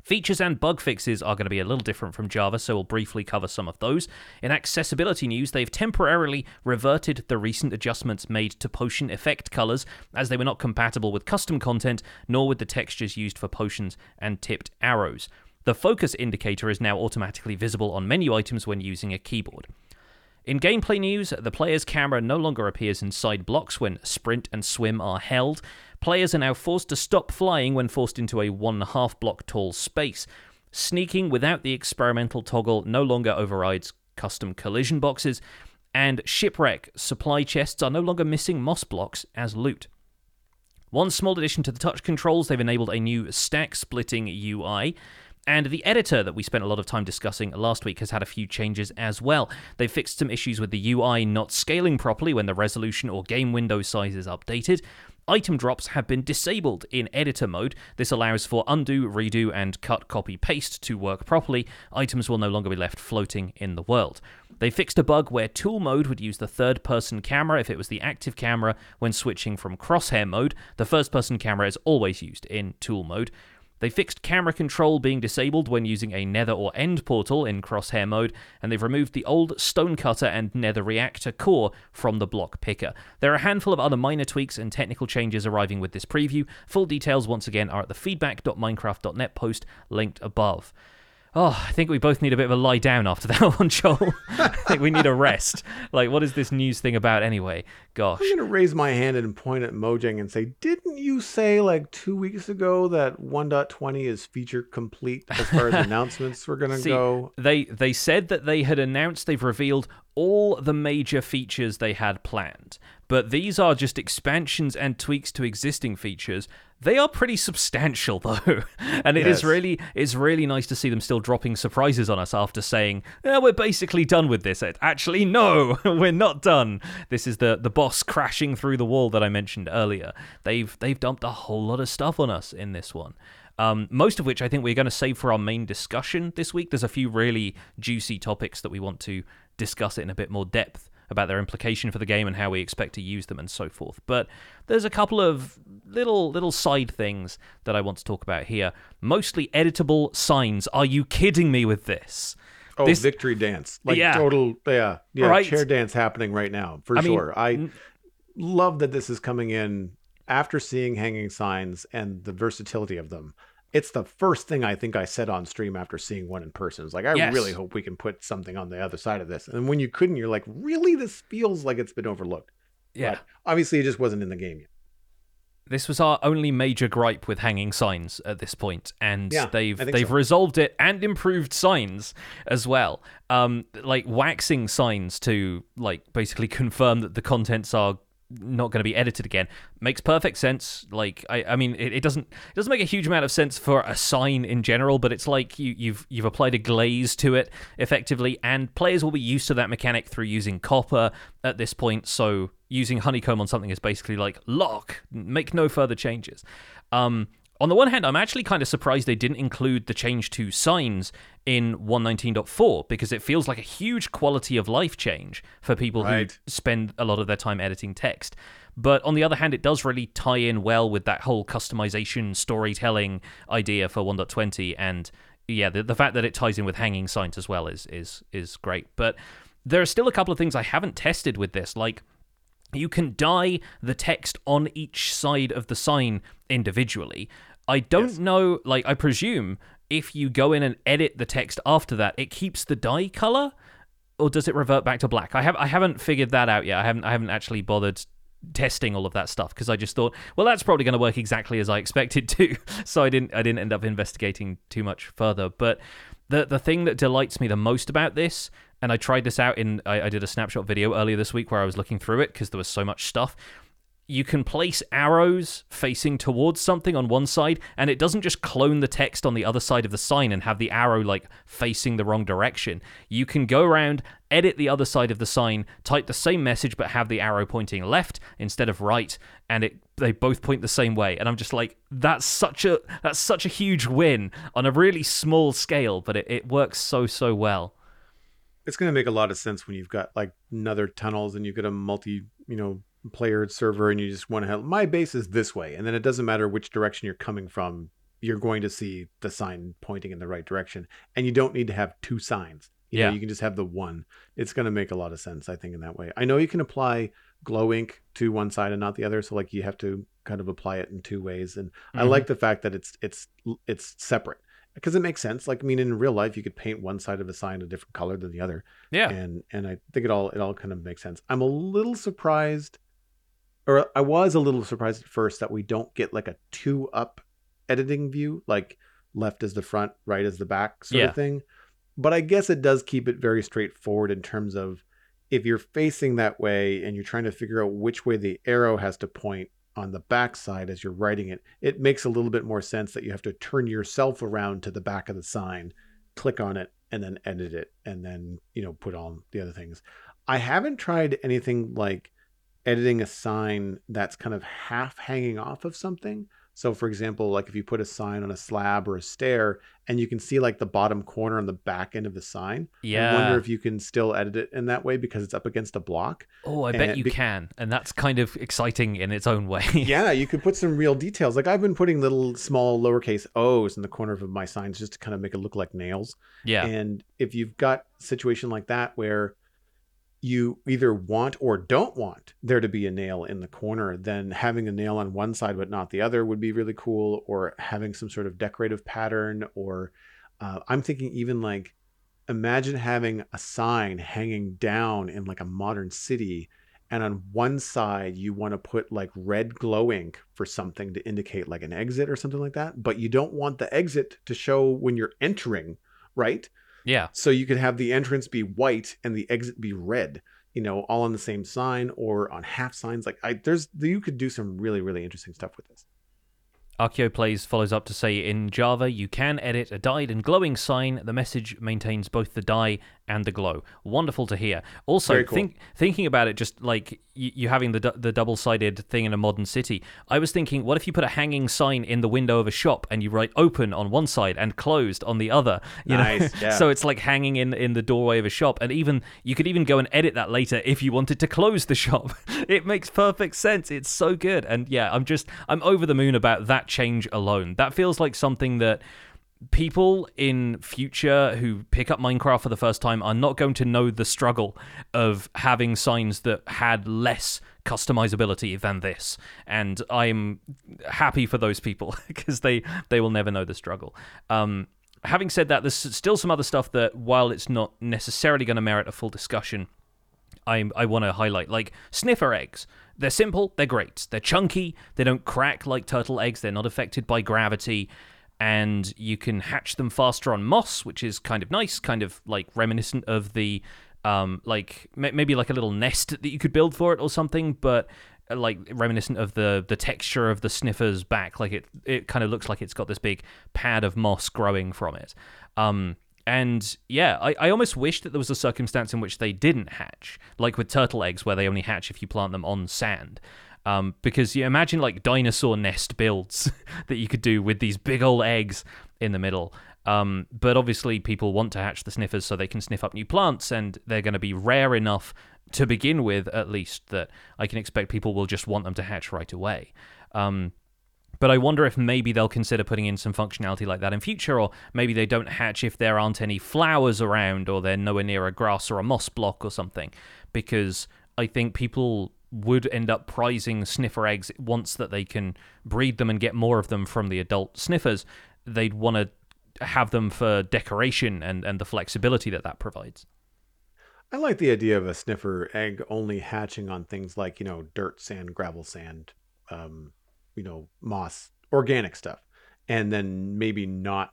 Features and bug fixes are going to be a little different from Java, so we'll briefly cover some of those. In accessibility news, they've temporarily reverted the recent adjustments made to potion effect colors, as they were not compatible with custom content, nor with the textures used for potions and tipped arrows. The focus indicator is now automatically visible on menu items when using a keyboard. In gameplay news, the player's camera no longer appears inside blocks when sprint and swim are held. Players are now forced to stop flying when forced into a one half block tall space. Sneaking without the experimental toggle no longer overrides custom collision boxes, and shipwreck supply chests are no longer missing moss blocks as loot. One small addition to the touch controls, they've enabled a new stack splitting UI. And the editor that we spent a lot of time discussing last week has had a few changes as well. They've fixed some issues with the UI not scaling properly when the resolution or game window size is updated. Item drops have been disabled in editor mode. This allows for undo, redo, and cut, copy, paste to work properly. Items will no longer be left floating in the world. They fixed a bug where tool mode would use the third person camera if it was the active camera when switching from crosshair mode. The first person camera is always used in tool mode. They fixed camera control being disabled when using a nether or end portal in crosshair mode, and they've removed the old stonecutter and nether reactor core from the block picker. There are a handful of other minor tweaks and technical changes arriving with this preview. Full details, once again, are at the feedback.minecraft.net post linked above. Oh, I think we both need a bit of a lie down after that one, Joel. I think we need a rest. Like, what is this news thing about anyway? Gosh. I'm going to raise my hand and point at Mojang and say, didn't you say like two weeks ago that 1.20 is feature complete as far as announcements were going to go? They, they said that they had announced, they've revealed all the major features they had planned. But these are just expansions and tweaks to existing features. They are pretty substantial though. and it yes. is really it's really nice to see them still dropping surprises on us after saying, eh, we're basically done with this. Actually, no, we're not done. This is the the boss crashing through the wall that I mentioned earlier. They've they've dumped a whole lot of stuff on us in this one. Um, most of which I think we're going to save for our main discussion this week. There's a few really juicy topics that we want to discuss it in a bit more depth about their implication for the game and how we expect to use them and so forth. But there's a couple of little little side things that I want to talk about here. Mostly editable signs. Are you kidding me with this? Oh, this victory dance. Like Yeah. total yeah. Yeah. Right. Chair dance happening right now, for I mean, sure. I n- love that this is coming in after seeing hanging signs and the versatility of them. It's the first thing I think I said on stream after seeing one in person. It's like, I Yes. really hope we can put something on the other side of this. And when you couldn't, you're like, really? This feels like it's been overlooked. yeah. But obviously, it just wasn't in the game yet. this was our only major gripe with hanging signs at this point, and Yeah, they've they've so. resolved it and improved signs as well. Um, like waxing signs to like basically confirm that the contents are not going to be edited again makes perfect sense. Like I, I mean, it, it doesn't it doesn't make a huge amount of sense for a sign in general, but it's like you, you've you've applied a glaze to it effectively, and players will be used to that mechanic through using copper at this point. So using honeycomb on something is basically like lock, make no further changes. Um, on the one hand, I'm actually kind of surprised they didn't include the change to signs in 119.4 because it feels like a huge quality of life change for people Right. who spend a lot of their time editing text. But on the other hand, it does really tie in well with that whole customization storytelling idea for 1.20 and yeah, the, the fact that it ties in with hanging signs as well is is is great. But there are still a couple of things I haven't tested with this, like you can dye the text on each side of the sign individually. I don't Yes. know, like, I presume if you go in and edit the text after that, it keeps the dye color, or does it revert back to black? I have I haven't figured that out yet. I haven't I haven't actually bothered testing all of that stuff because I just thought, well, that's probably going to work exactly as I expected to. so I didn't I didn't end up investigating too much further. But the the thing that delights me the most about this, and I tried this out in I, I did a snapshot video earlier this week where I was looking through it because there was so much stuff. You can place arrows facing towards something on one side, and it doesn't just clone the text on the other side of the sign and have the arrow like facing the wrong direction. You can go around, edit the other side of the sign, type the same message, but have the arrow pointing left instead of right, and it they both point the same way. And I'm just like, that's such a that's such a huge win on a really small scale, but it, it works so so well. It's going to make a lot of sense when you've got like another tunnels and you've got a multi, you know, player server and you just want to have my base is this way. And then it doesn't matter which direction you're coming from, you're going to see the sign pointing in the right direction. And you don't need to have two signs. You know, Yeah. you can just have the one. It's going to make a lot of sense, I think, in that way. I know you can apply glow ink to one side and not the other. So like you have to kind of apply it in two ways. And I Mhm. like the fact that it's it's it's separate because it makes sense. Like I mean, in real life, you could paint one side of a sign a different color than the other Yeah. and and I think it all it all kind of makes sense. I'm a little surprised, or I was a little surprised at first that we don't get like a two up editing view, like left is the front, right is the back sort Yeah. of thing. But I guess it does keep it very straightforward in terms of if you're facing that way and you're trying to figure out which way the arrow has to point on the back side as you're writing it, it makes a little bit more sense that you have to turn yourself around to the back of the sign, click on it, and then edit it, and then, you know, put on the other things. I haven't tried anything like editing a sign that's kind of half hanging off of something. So, for example, like if you put a sign on a slab or a stair and you can see like the bottom corner on the back end of the sign, Yeah. I wonder if you can still edit it in that way because it's up against a block. oh, I bet you be- can, and that's kind of exciting in its own way. yeah, you could put some real details. Like I've been putting little small lowercase o's in the corner of my signs just to kind of make it look like nails. yeah. And if you've got a situation like that where you either want or don't want there to be a nail in the corner, then having a nail on one side but not the other would be really cool. Or having some sort of decorative pattern. Or uh, I'm thinking even like imagine having a sign hanging down in like a modern city. And on one side, you want to put like red glow ink for something to indicate like an exit or something like that. But you don't want the exit to show when you're entering, right? Yeah. So you could have the entrance be white and the exit be red, you know, all on the same sign or on half signs. Like I there's you could do some really, really interesting stuff with this. Archeo Plays follows up to say in Java, you can edit a dyed and glowing sign. The message maintains both the dye and the glow. Wonderful to hear. Also, cool. think, thinking about it, just like you, you having the, the double sided thing in a modern city, I was thinking, what if you put a hanging sign in the window of a shop and you write open on one side and closed on the other? You know? Nice, yeah. so it's like hanging in, in the doorway of a shop. And even you could even go and edit that later if you wanted to close the shop. it makes perfect sense. It's so good. And yeah, I'm just, I'm over the moon about that change alone. That feels like something that people in future who pick up Minecraft for the first time are not going to know the struggle of having signs that had less customizability than this. And i'm happy for those people because they they will never know the struggle. Um, having said that there's still some other stuff that while it's not necessarily going to merit a full discussion I, I want to highlight. Like sniffer eggs. They're simple they're great. They're chunky they don't crack like turtle eggs they're not affected by gravity and you can hatch them faster on moss, which is kind of nice, kind of like reminiscent of the um like maybe like a little nest that you could build for it or something, but uh, like reminiscent of the the texture of the sniffer's back like it it kind of looks like it's got this big pad of moss growing from it um and yeah, I, I almost wish that there was a circumstance in which they didn't hatch, like with turtle eggs, where they only hatch if you plant them on sand. Um, because you imagine like dinosaur nest builds that you could do with these big old eggs in the middle. Um, but obviously, people want to hatch the sniffers so they can sniff up new plants, and they're going to be rare enough to begin with, at least, that I can expect people will just want them to hatch right away. Um, but I wonder if maybe they'll consider putting in some functionality like that in future, or maybe they don't hatch if there aren't any flowers around, or they're nowhere near a grass or a moss block or something. Because I think people would end up prizing sniffer eggs once that they can breed them and get more of them from the adult sniffers. They'd want to have them for decoration and, and the flexibility that that provides. I like the idea of a sniffer egg only hatching on things like, you know, dirt, sand, gravel, sand, um, you know, moss, organic stuff. And then maybe not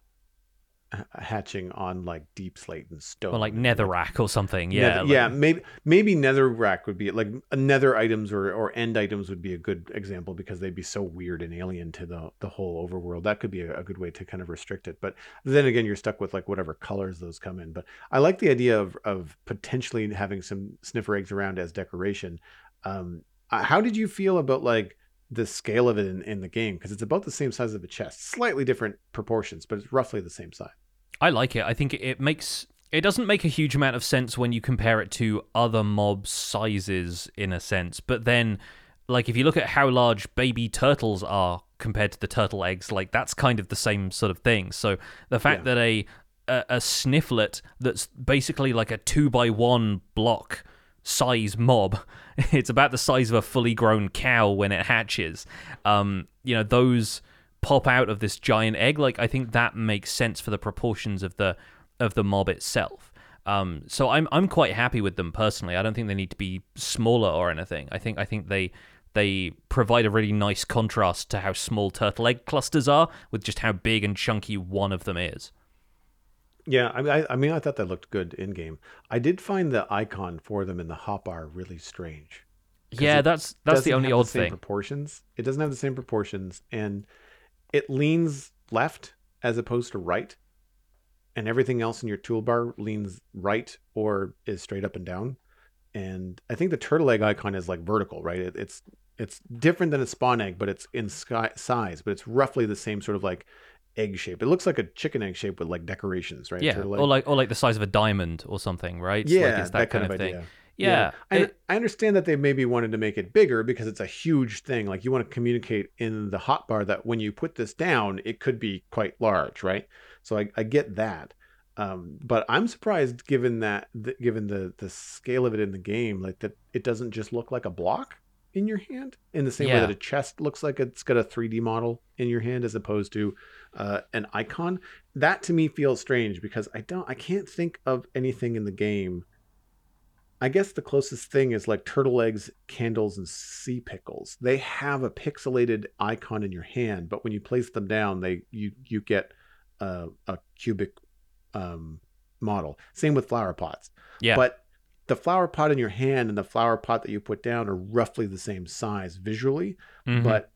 hatching on like deepslate and stone or like netherrack or something yeah nether, like... yeah maybe maybe netherrack would be like nether items or or end items would be a good example because they'd be so weird and alien to the the whole overworld. That could be a, a good way to kind of restrict it. But then again you're stuck with like whatever colors those come in. But i like the idea of of potentially having some sniffer eggs around as decoration. Um how did you feel about like the scale of it in, in the game? Because it's about the same size of a chest, slightly different proportions, but it's roughly the same size. I like it. I think it makes it doesn't make a huge amount of sense when you compare it to other mob sizes in a sense, but then like if you look at how large baby turtles are compared to the turtle eggs, like that's kind of the same sort of thing. So the fact yeah. that a, a a snifflet that's basically like a two by one block size mob. It's about the size of a fully grown cow when it hatches. Um, you know, those pop out of this giant egg. Like I think that makes sense for the proportions of the of the mob itself. Um, so I'm I'm quite happy with them personally. I don't think they need to be smaller or anything. I think I think they they provide a really nice contrast to how small turtle egg clusters are with just how big and chunky one of them is. Yeah, I, mean, I mean, I thought that looked good in game. I did find the icon for them in the hotbar really strange. Yeah, that's that's the only odd the thing. Proportions. It doesn't have the same proportions, and it leans left as opposed to right, and everything else in your toolbar leans right or is straight up and down. And I think the turtle egg icon is like vertical, right? It, it's it's different than a spawn egg, but it's in sky, size, but it's roughly the same sort of like egg shape. It looks like a chicken egg shape with like decorations, right? Yeah, or like or like the size of a diamond or something, right? Yeah, like it's that, that kind, kind of thing. Idea. Yeah, yeah. I, it, I understand that they maybe wanted to make it bigger because it's a huge thing. Like you want to communicate in the hotbar that when you put this down, it could be quite large, right? So I, I get that. Um, but I'm surprised given that, given the the scale of it in the game, like that it doesn't just look like a block in your hand in the same yeah. way that a chest looks like it's got a 3D model in your hand as opposed to uh, an icon. That to me feels strange because I don't, I can't think of anything in the game. I guess the closest thing is like turtle eggs, candles, and sea pickles. They have a pixelated icon in your hand, but when you place them down, they you you get a, a cubic um, model. Same with flower pots. Yeah. But the flower pot in your hand and the flower pot that you put down are roughly the same size visually, mm-hmm. but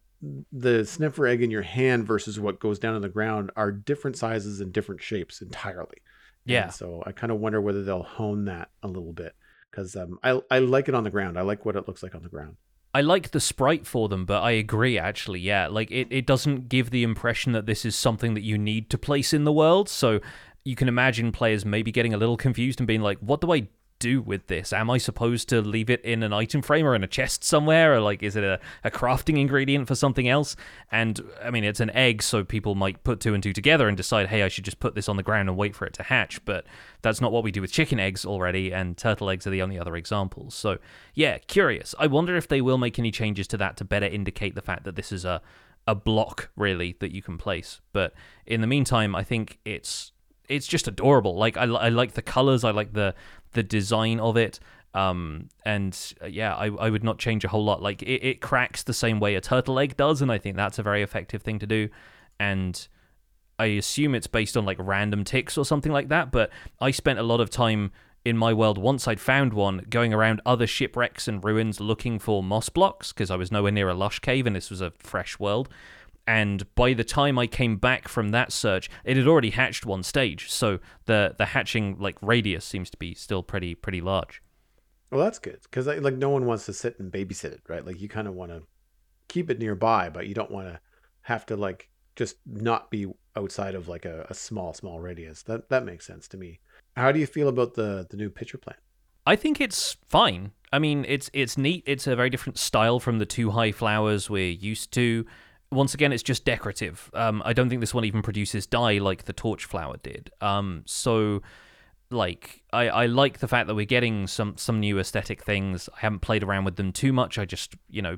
the sniffer egg in your hand versus what goes down on the ground are different sizes and different shapes entirely. Yeah. And so I kind of wonder whether they'll hone that a little bit because um, I I like it on the ground. I like what it looks like on the ground. I like the sprite for them, but I agree actually, yeah. Like it, it doesn't give the impression that this is something that you need to place in the world. So you can imagine players maybe getting a little confused and being like, what do I do with this? Am I supposed to leave it in an item frame or in a chest somewhere? Or like, is it a, a crafting ingredient for something else? And I mean, it's an egg, so people might put two and two together and decide, hey, I should just put this on the ground and wait for it to hatch. But that's not what we do with chicken eggs already, and turtle eggs are the only other examples. So, yeah, curious. I wonder if they will make any changes to that to better indicate the fact that this is a a block really that you can place. But in the meantime, I think it's it's just adorable. Like I, I like the colors, I like the the design of it. Um, and uh, yeah, I, I would not change a whole lot. Like it, it cracks the same way a turtle egg does, and I think that's a very effective thing to do. And I assume it's based on like random ticks or something like that. But I spent a lot of time in my world once I'd found one going around other shipwrecks and ruins looking for moss blocks because I was nowhere near a lush cave and this was a fresh world. And by the time I came back from that search, it had already hatched one stage. So the the hatching like radius seems to be still pretty pretty large. Well, that's good because like no one wants to sit and babysit it, right? Like you kind of want to keep it nearby, but you don't want to have to like just not be outside of like a, a small small radius. That that makes sense to me. How do you feel about the the new pitcher plant? I think it's fine. I mean, it's it's neat. It's a very different style from the two high flowers we're used to. Once again, it's just decorative. Um, I don't think this one even produces dye like the torch flower did. Um, so like I, I like the fact that we're getting some some new aesthetic things. I haven't played around with them too much. I just you know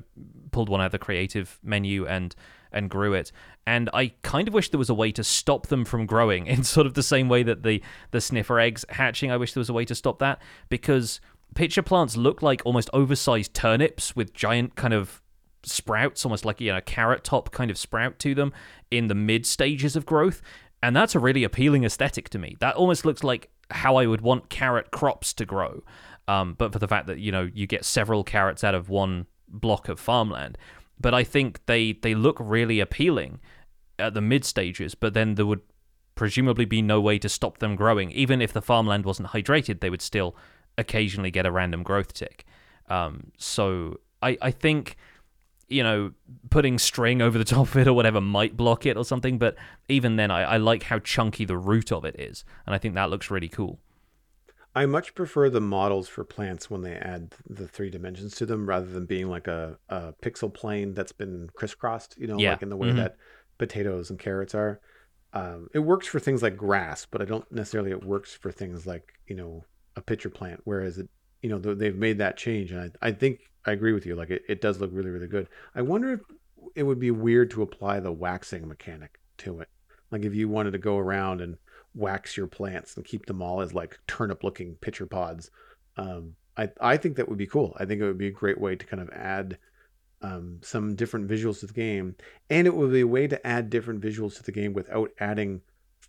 pulled one out of the creative menu and and grew it. And I kind of wish there was a way to stop them from growing in sort of the same way that the the sniffer eggs hatching. I wish there was a way to stop that because pitcher plants look like almost oversized turnips with giant kind of sprouts, almost like you know carrot top kind of sprout to them in the mid stages of growth. And that's a really appealing aesthetic to me. That almost looks like how I would want carrot crops to grow. Um, but for the fact that you know you get several carrots out of one block of farmland, but I think they they look really appealing at the mid stages. But then there would presumably be no way to stop them growing, even if the farmland wasn't hydrated. They would still occasionally get a random growth tick. Um, so I I think you know, putting string over the top of it or whatever might block it or something. But even then, I, I, like how chunky the root of it is. And I think that looks really cool. I much prefer the models for plants when they add the three dimensions to them rather than being like a, a pixel plane that's been crisscrossed, you know, yeah. like in the way mm-hmm. that potatoes and carrots are. Um, it works for things like grass, but I don't necessarily it works for things like, you know, a pitcher plant. Whereas it, you know, they've made that change. And I, I think I agree with you. Like it, it does look really, really good. I wonder if it would be weird to apply the waxing mechanic to it. Like if you wanted to go around and wax your plants and keep them all as like turnip looking pitcher pods. Um, I, I think that would be cool. I think it would be a great way to kind of add um, some different visuals to the game. And it would be a way to add different visuals to the game without adding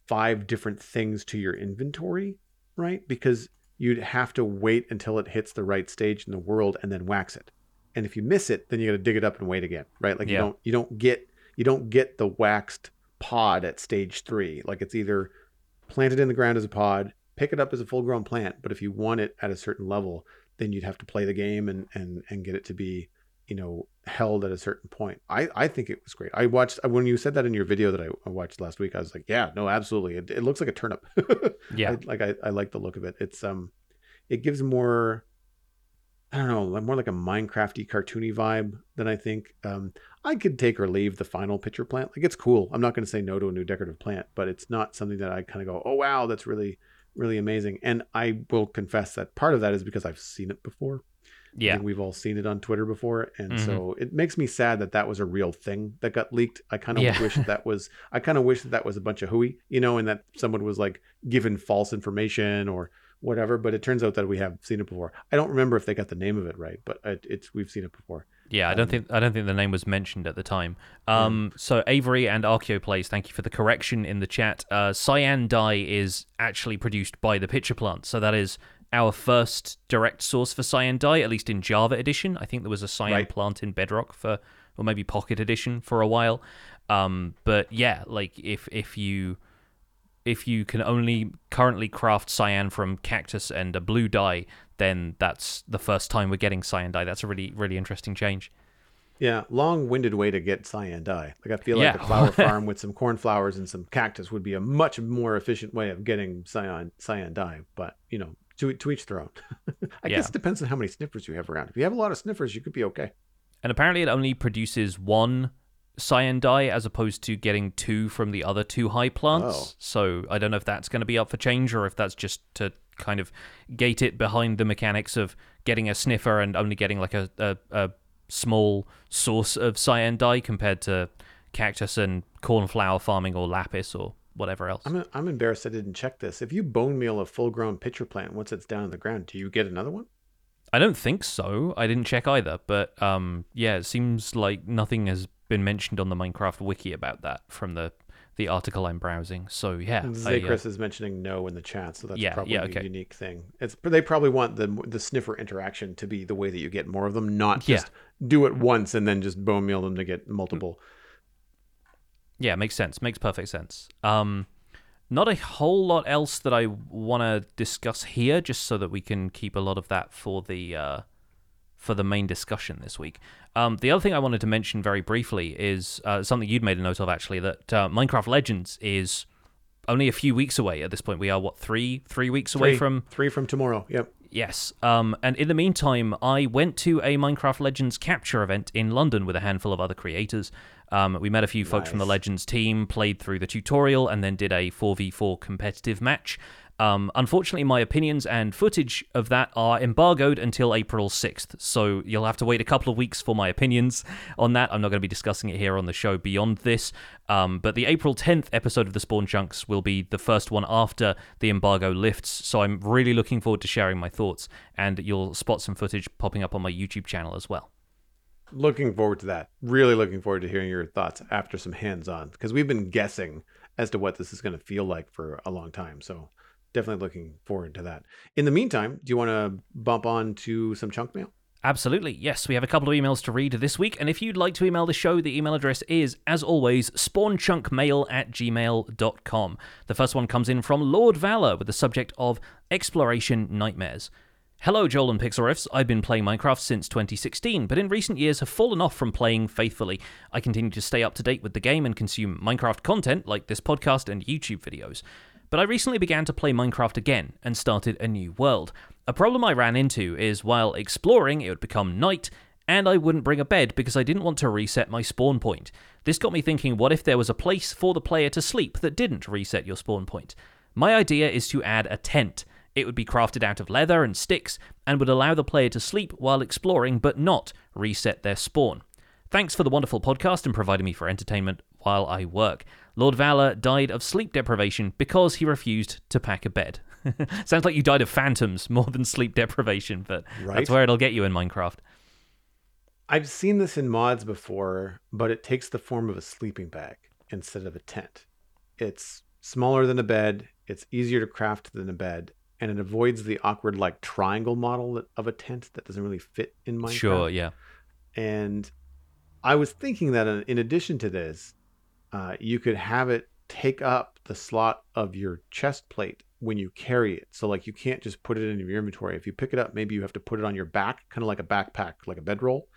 five different things to your inventory, right? Because you'd have to wait until it hits the right stage in the world and then wax it. And if you miss it, then you got to dig it up and wait again, right? Like yeah. you don't you don't get you don't get the waxed pod at stage 3. Like it's either planted in the ground as a pod, pick it up as a full grown plant. But if you want it at a certain level, then you'd have to play the game and and and get it to be you know held at a certain point. I I think it was great. I watched when you said that in your video that I, watched last week. I was like, yeah, no, absolutely. It, it looks like a turnip. yeah, I, like I I like the look of it. It's um, it gives more. I don't know, more like a Minecrafty cartoony vibe than I think. Um, I could take or leave the final pitcher plant. Like it's cool. I'm not going to say no to a new decorative plant, but it's not something that I kind of go, oh wow, that's really really amazing. And I will confess that part of that is because I've seen it before. Yeah, we've all seen it on Twitter before, and mm-hmm. so it makes me sad that that was a real thing that got leaked. I kind of yeah. wish that was. I kind of wish that that was a bunch of hooey, you know, and that someone was like given false information or whatever. But it turns out that we have seen it before. I don't remember if they got the name of it right, but it's we've seen it before. Yeah, I don't um, think I don't think the name was mentioned at the time. Um, yeah. so Avery and Archeo plays. Thank you for the correction in the chat. Uh, cyan dye is actually produced by the pitcher plant, so that is our first direct source for cyan dye, at least in Java edition. I think there was a cyan right. plant in Bedrock for, or maybe Pocket edition for a while. Um, but yeah, like if if you if you can only currently craft cyan from cactus and a blue dye, then that's the first time we're getting cyan dye. That's a really, really interesting change. Yeah, long-winded way to get cyan dye. Like I feel like yeah. a flower farm with some cornflowers and some cactus would be a much more efficient way of getting cyan cyan dye. But you know, to to each their own. I Yeah. guess it depends on how many sniffers you have around. If you have a lot of sniffers, you could be okay. And apparently, it only produces one cyan dye as opposed to getting two from the other two high plants. Oh. So I don't know if that's going to be up for change or if that's just to kind of gate it behind the mechanics of getting a sniffer and only getting like a, a, a small source of cyan dye compared to cactus and cornflower farming or lapis or whatever else. I'm I'm embarrassed I didn't check this. If you bone meal a full grown pitcher plant once it's down in the ground, do you get another one? I don't think so. I didn't check either, but um, yeah, it seems like nothing has been mentioned on the Minecraft wiki about that from the the article I'm browsing. So yeah, And I, uh, is mentioning no in the chat, so that's Yeah, probably yeah, a unique thing. It's they probably want the the sniffer interaction to be the way that you get more of them, not Yeah. just do it once and then just bone meal them to get multiple. Yeah, makes sense. Makes perfect sense. Um, not a whole lot else that I want to discuss here, just so that we can keep a lot of that for the uh, for the main discussion this week. Um, the other thing I wanted to mention very briefly is uh, something you'd made a note of actually that uh, Minecraft Legends is only a few weeks away at this point. We are what three three weeks away from three from tomorrow. Yep. Yes. Um, and in the meantime, I went to a Minecraft Legends capture event in London with a handful of other creators. Um, we met a few folks from the Legends team, played through the tutorial, and then did a 4v4 competitive match. Um, unfortunately, my opinions and footage of that are embargoed until April 6th, so you'll have to wait a couple of weeks for my opinions on that. I'm not going to be discussing it here on the show beyond this, um, but the April 10th episode of the Spawn Chunks will be the first one after the embargo lifts, so I'm really looking forward to sharing my thoughts, and you'll spot some footage popping up on my YouTube channel as well. Looking forward to that. Really looking forward to hearing your thoughts after some hands on because we've been guessing as to what this is going to feel like for a long time. So definitely looking forward to that. In the meantime, do you want to bump on to some chunk mail? Absolutely. Yes, we have a couple of emails to read this week, and if you'd like to email the show, the email address is, as always, spawnchunkmail at gmail.com. The first one comes in from Lord Valor with the subject of Exploration Nightmares. Hello, Joel and Pixel Riffs. I've been playing Minecraft since 2016, but in recent years have fallen off from playing faithfully. I continue to stay up to date with the game and consume Minecraft content like this podcast and YouTube videos. But I recently began to play Minecraft again and started a new world. A problem I ran into is while exploring, it would become night, and I wouldn't bring a bed because I didn't want to reset my spawn point. This got me thinking what if there was a place for the player to sleep that didn't reset your spawn point? My idea is to add a tent. It would be crafted out of leather and sticks and would allow the player to sleep while exploring but not reset their spawn. Thanks for the wonderful podcast and providing me for entertainment while I work. Lord Valor died of sleep deprivation because he refused to pack a bed. Sounds like you died of phantoms more than sleep deprivation, but Right. that's where it'll get you in Minecraft. I've seen this in mods before, but it takes the form of a sleeping bag instead of a tent. It's smaller than a bed, it's easier to craft than a bed, and it avoids the awkward like triangle model of a tent that doesn't really fit in Minecraft. Sure, yeah. And I was thinking that in- in addition to this, uh, you could have it take up the slot of your chest plate when you carry it. So like you can't just put it in your inventory. If you pick it up, maybe you have to put it on your back, kind of like a backpack, like a bedroll.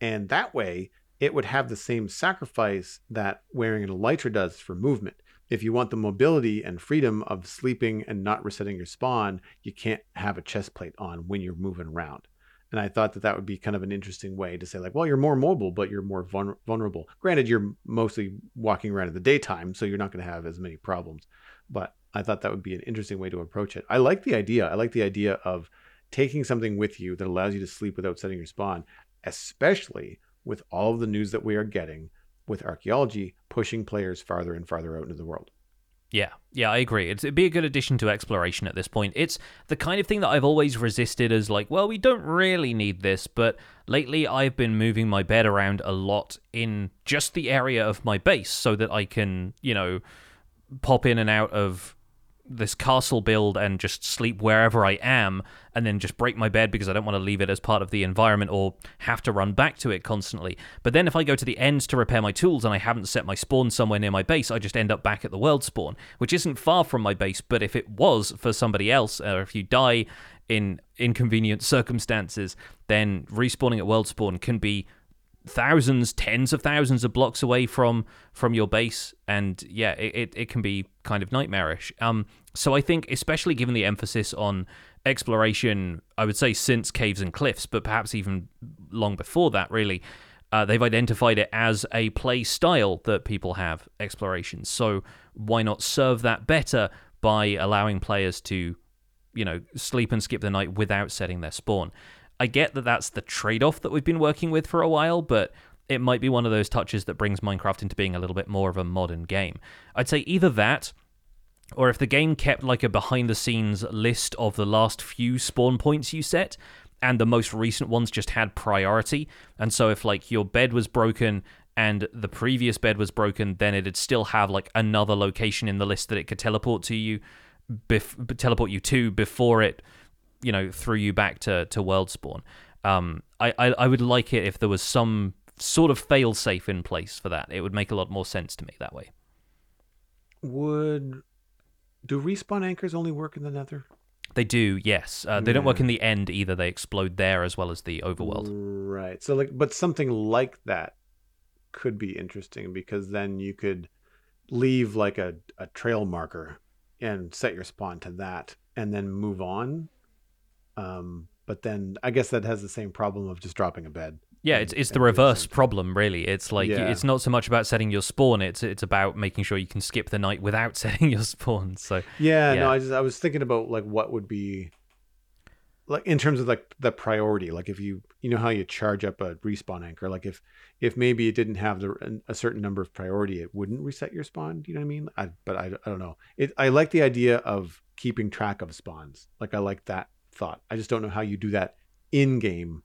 And that way, it would have the same sacrifice that wearing an elytra does for movement. If you want the mobility and freedom of sleeping and not resetting your spawn, you can't have a chest plate on when you're moving around. And I thought that that would be kind of an interesting way to say, like, well, you're more mobile, but you're more vulner- vulnerable. Granted, you're mostly walking around in the daytime, so you're not going to have as many problems. But I thought that would be an interesting way to approach it. I like the idea. I like the idea of taking something with you that allows you to sleep without setting your spawn, especially with all of the news that we are getting with archaeology pushing players farther and farther out into the world. Yeah, yeah, I agree. It'd be a good addition to exploration at this point. It's the kind of thing that I've always resisted as like, well, we don't really need this, but lately I've been moving my bed around a lot in just the area of my base so that I can, you know, pop in and out of this castle build and just sleep wherever I am and then just break my bed because I don't want to leave it as part of the environment or have to run back to it constantly. But then if I go to the ends to repair my tools and I haven't set my spawn somewhere near my base, I just end up back at the world spawn, which isn't far from my base, but if it was for somebody else or if you die in inconvenient circumstances, then respawning at world spawn can be thousands, tens of thousands of blocks away from from your base, and yeah, it, it, it can be kind of nightmarish. Um, so I think, especially given the emphasis on exploration, I would say since Caves and Cliffs, but perhaps even long before that, really, uh, they've identified it as a play style that people have exploration. So why not serve that better by allowing players to, you know, sleep and skip the night without setting their spawn? I get that that's the trade off that we've been working with for a while, but it might be one of those touches that brings Minecraft into being a little bit more of a modern game. I'd say either that, or if the game kept like a behind the scenes list of the last few spawn points you set, and the most recent ones just had priority. And so if like your bed was broken and the previous bed was broken, then it'd still have like another location in the list that it could teleport to you, bef- teleport you to before it you know threw you back to to world spawn. Um, I, I I would like it if there was some sort of fail safe in place for that. It would make a lot more sense to me that way. Would do respawn anchors only work in the Nether? They do, yes. Uh, they don't work in the end either. They explode there as well as the overworld. Right. So like, but something like that could be interesting because then you could leave like a, a trail marker and set your spawn to that and then move on um, but then I guess that has the same problem of just dropping a bed. Yeah, it's it's the reverse problem really. It's like Yeah. it's not so much about setting your spawn. It's it's about making sure you can skip the night without setting your spawn. So Yeah, Yeah. no, I just I was thinking about like what would be like in terms of like the priority. Like if you you know how you charge up a respawn anchor. Like if if maybe it didn't have the a certain number of priority, it wouldn't reset your spawn. You know what I mean? I but I, I don't know. It I like the idea of keeping track of spawns. Like I like that thought. I just don't know how you do that in game,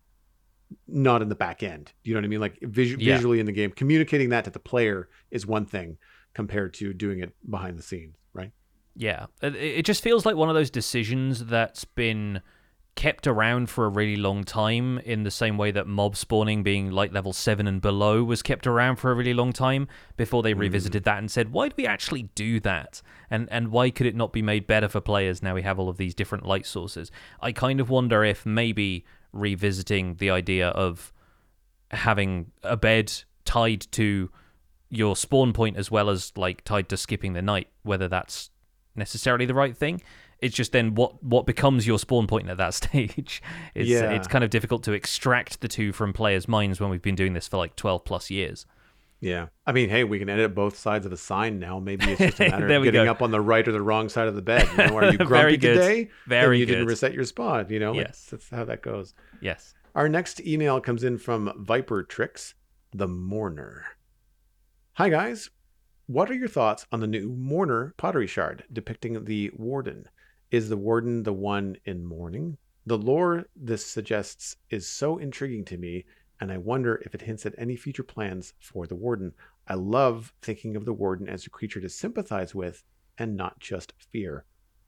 not in the back end. You know what I mean? Like visu- Yeah. visually in the game, communicating that to the player is one thing compared to doing it behind the scenes, right? Yeah, it, it just feels like one of those decisions that's been kept around for a really long time in the same way that mob spawning being like level 7 and below was kept around for a really long time before they hmm. revisited that and said why do we actually do that? And and why could it not be made better for players now we have all of these different light sources? I kind of wonder if maybe revisiting the idea of having a bed tied to your spawn point as well as like tied to skipping the night whether that's necessarily the right thing it's just then what what becomes your spawn point at that stage it's Yeah. it's kind of difficult to extract the two from players minds when we've been doing this for like 12 plus years Yeah. I mean, hey, we can edit both sides of a sign now. Maybe it's just a matter of getting go. up on the right or the wrong side of the bed. You know, are you grumpy good. today? Then Very you didn't reset your spawn. You know, Yes. that's how that goes. yes Our next email comes in from Vipertrix, the Mourner. Hi guys, what are your thoughts on the new Mourner pottery shard depicting the Warden? Is the Warden the one in mourning? The lore this suggests is so intriguing to me, and I wonder if it hints at any future plans for the Warden. I love thinking of the Warden as a creature to sympathize with and not just fear.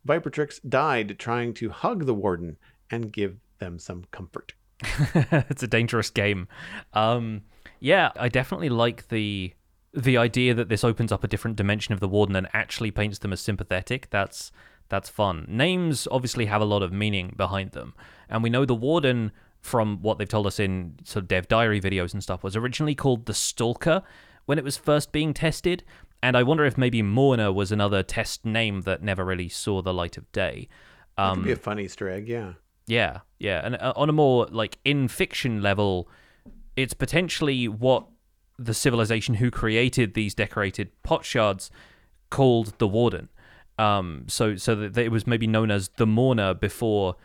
Vipertrix died trying to hug the Warden and give them some comfort. it's a dangerous game. Um, yeah, I definitely like the the idea that this opens up a different dimension of the warden and actually paints them as sympathetic. That's that's fun. Names obviously have a lot of meaning behind them, and we know the warden from what they've told us in sort of dev diary videos and stuff was originally called the Stalker when it was first being tested. And I wonder if maybe Mourner was another test name that never really saw the light of day. Um, could be a fun Easter egg, yeah. yeah, yeah, and uh, on a more like in fiction level, it's potentially what the civilization who created these decorated pot shards called the Warden. Um, so so that it was maybe known as the Mourner before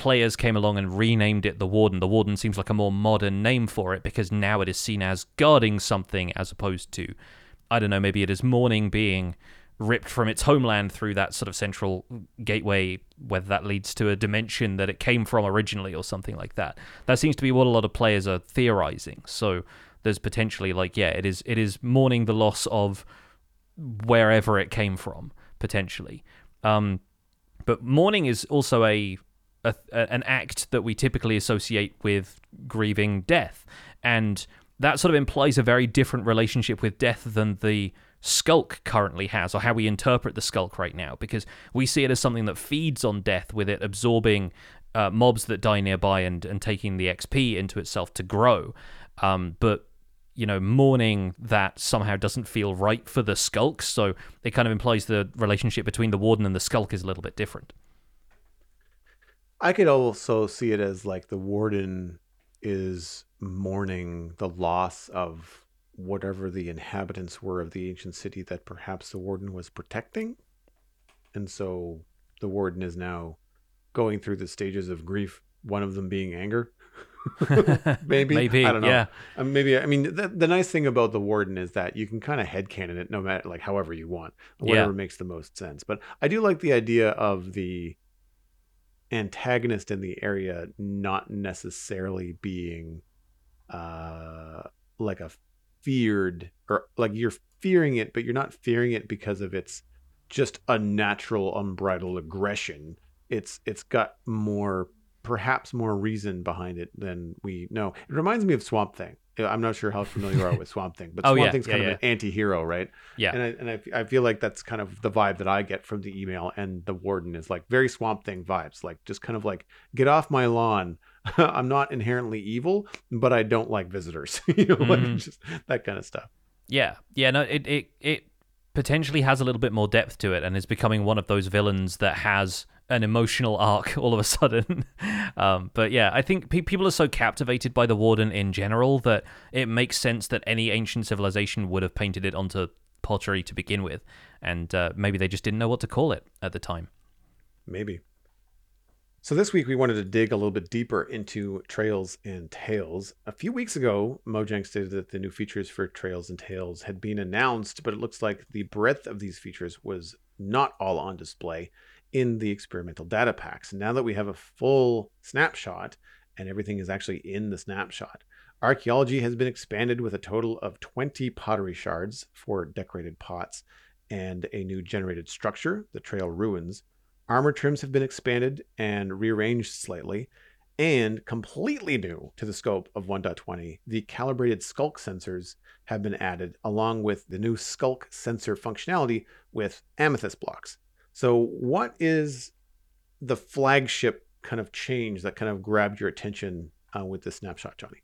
players came along and renamed it the Warden. The Warden seems like a more modern name for it because now it is seen as guarding something as opposed to, I don't know, maybe it is mourning being ripped from its homeland through that sort of central gateway, whether that leads to a dimension that it came from originally or something like that. That seems to be what a lot of players are theorizing. So there's potentially like, yeah, it is it is mourning the loss of wherever it came from potentially. Um, but mourning is also a, a an act that we typically associate with grieving death, and that sort of implies a very different relationship with death than the sculk currently has, or how we interpret the sculk right now, because we see it as something that feeds on death, with it absorbing uh, mobs that die nearby and and taking the XP into itself to grow. Um, but you know, mourning that somehow doesn't feel right for the sculks. So it kind of implies the relationship between the warden and the sculk is a little bit different. I could also see it as like the warden is mourning the loss of whatever the inhabitants were of the ancient city that perhaps the warden was protecting. And so the warden is now going through the stages of grief, one of them being anger. maybe. maybe. I don't know. Yeah. Um, maybe. I mean, the, the nice thing about the warden is that you can kind of headcanon it no matter, like, however you want, whatever Yeah. makes the most sense. But I do like the idea of the antagonist in the area not necessarily being uh like a feared or like you're fearing it but you're not fearing it because of its just unnatural unbridled aggression it's it's got more perhaps more reason behind it than we know it reminds me of swamp thing i'm not sure how familiar you are with swamp thing but Oh, swamp yeah, thing's kind yeah, of an anti-hero right Yeah. and I, and I, I feel like that's kind of the vibe that I get from the email and the warden is like very swamp thing vibes, like just kind of like get off my lawn. I'm not inherently evil, but I don't like visitors. you know, like Mhm. just that kind of stuff. Yeah, yeah, no, it it it potentially has a little bit more depth to it, and is becoming one of those villains that has an emotional arc all of a sudden. um, but yeah, I think pe- people are so captivated by the Warden in general that it makes sense that any ancient civilization would have painted it onto pottery to begin with, and uh, maybe they just didn't know what to call it at the time. Maybe. So this week we wanted to dig a little bit deeper into Trails and Tales. A few weeks ago, Mojang stated that the new features for Trails and Tales had been announced, but it looks like the breadth of these features was not all on display in the experimental data packs. Now that we have a full snapshot and everything is actually in the snapshot, archaeology has been expanded with a total of 20 pottery shards for decorated pots and a new generated structure, the Trail Ruins. Armor trims have been expanded and rearranged slightly, and completely new to the scope of 1.20, the calibrated sculk sensors have been added along with the new sculk sensor functionality with amethyst blocks. So, what is the flagship kind of change that kind of grabbed your attention uh, with this snapshot, Jonny?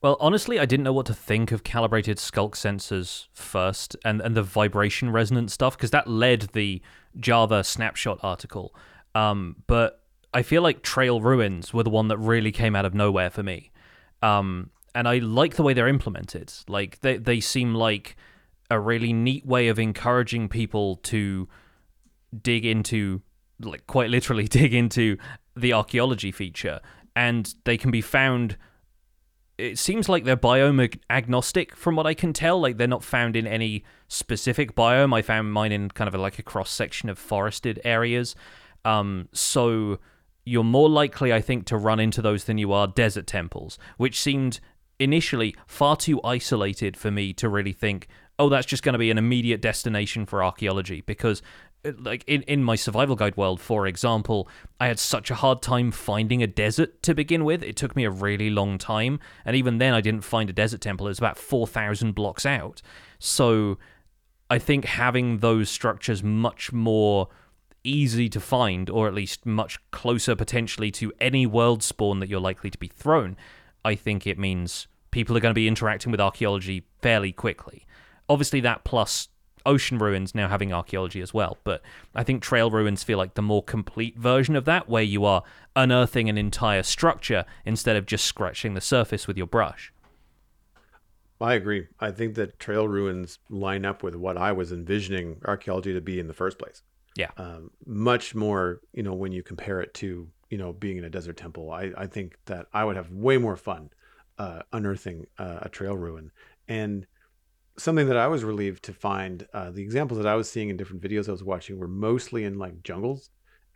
Well, honestly, I didn't know what to think of calibrated sculk sensors first and, and the vibration resonance stuff because that led the Java snapshot article. Um, but I feel like Trail Ruins were the one that really came out of nowhere for me. Um, and I like the way they're implemented. Like they, they seem like a really neat way of encouraging people to dig into like quite literally dig into the archaeology feature and they can be found it seems like they're biome agnostic from what I can tell. Like they're not found in any specific biome. I found mine in kind of a, like a cross section of forested areas. Um, so you're more likely, I think, to run into those than you are desert temples, which seemed initially far too isolated for me to really think, oh, that's just going to be an immediate destination for archaeology. Because, Uh, like in, in my survival guide world, for example, I had such a hard time finding a desert to begin with. It took me a really long time. And even then, I didn't find a desert temple. It was about 4,000 blocks out. So I think having those structures much more easy to find, or at least much closer potentially to any world spawn that you're likely to be thrown, I think it means people are going to be interacting with archaeology fairly quickly. Obviously, that plus ocean ruins now having archaeology as well, but I think trail ruins feel like the more complete version of that, where you are unearthing an entire structure instead of just scratching the surface with your brush. I agree. I think that trail ruins line up with what I was envisioning archaeology to be in the first place. Yeah. Um, much more, you know, when you compare it to, you know, being in a desert temple. I, I think that I would have way more fun uh, unearthing uh, a trail ruin. And something that I was relieved to find, uh, the examples that I was seeing in different videos I was watching were mostly in like jungles.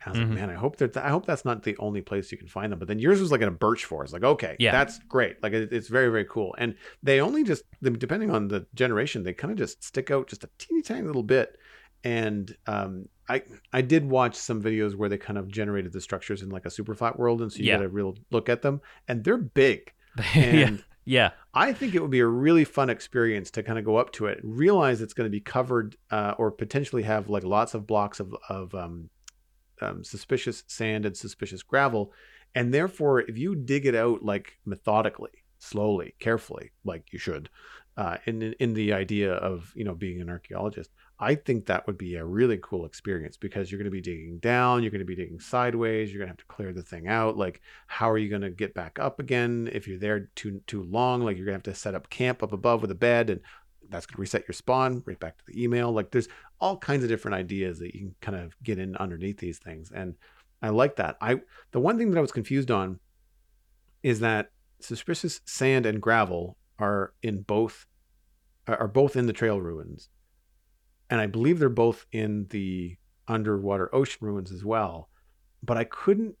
I was Mhm. like, man, I hope that I hope that's not the only place you can find them. But then yours was like in a birch forest. Like, okay, Yeah. that's great. Like, it, it's very very cool. And they only just depending on the generation, they kind of just stick out just a teeny tiny little bit. And um, I I did watch some videos where they kind of generated the structures in like a super flat world, and so you Yeah. get a real look at them, and they're big. yeah, And yeah, I think it would be a really fun experience to kind of go up to it, realize it's going to be covered uh, or potentially have like lots of blocks of, of um, um, suspicious sand and suspicious gravel. And therefore, if you dig it out like methodically, slowly, carefully, like you should, uh, in in the idea of you know being an archaeologist. I think that would be a really cool experience because you're going to be digging down, you're going to be digging sideways, you're going to have to clear the thing out. Like, how are you going to get back up again if you're there too too long? Like, you're going to have to set up camp up above with a bed, and that's going to reset your spawn right back to the email. Like, there's all kinds of different ideas that you can kind of get in underneath these things, and I like that. I the one thing that I was confused on is that suspicious sand and gravel are in both are both in the trail ruins and i believe they're both in the underwater ocean ruins as well but i couldn't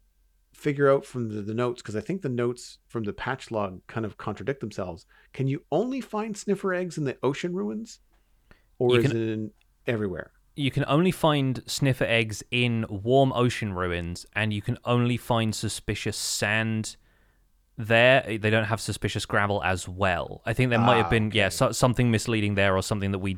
figure out from the, the notes because i think the notes from the patch log kind of contradict themselves can you only find sniffer eggs in the ocean ruins or You is can- it in everywhere You can only find sniffer eggs in warm ocean ruins, and you can only find suspicious sand there. They don't have suspicious gravel as well. I think there might have Ah, been, yeah, so, something misleading there or something that we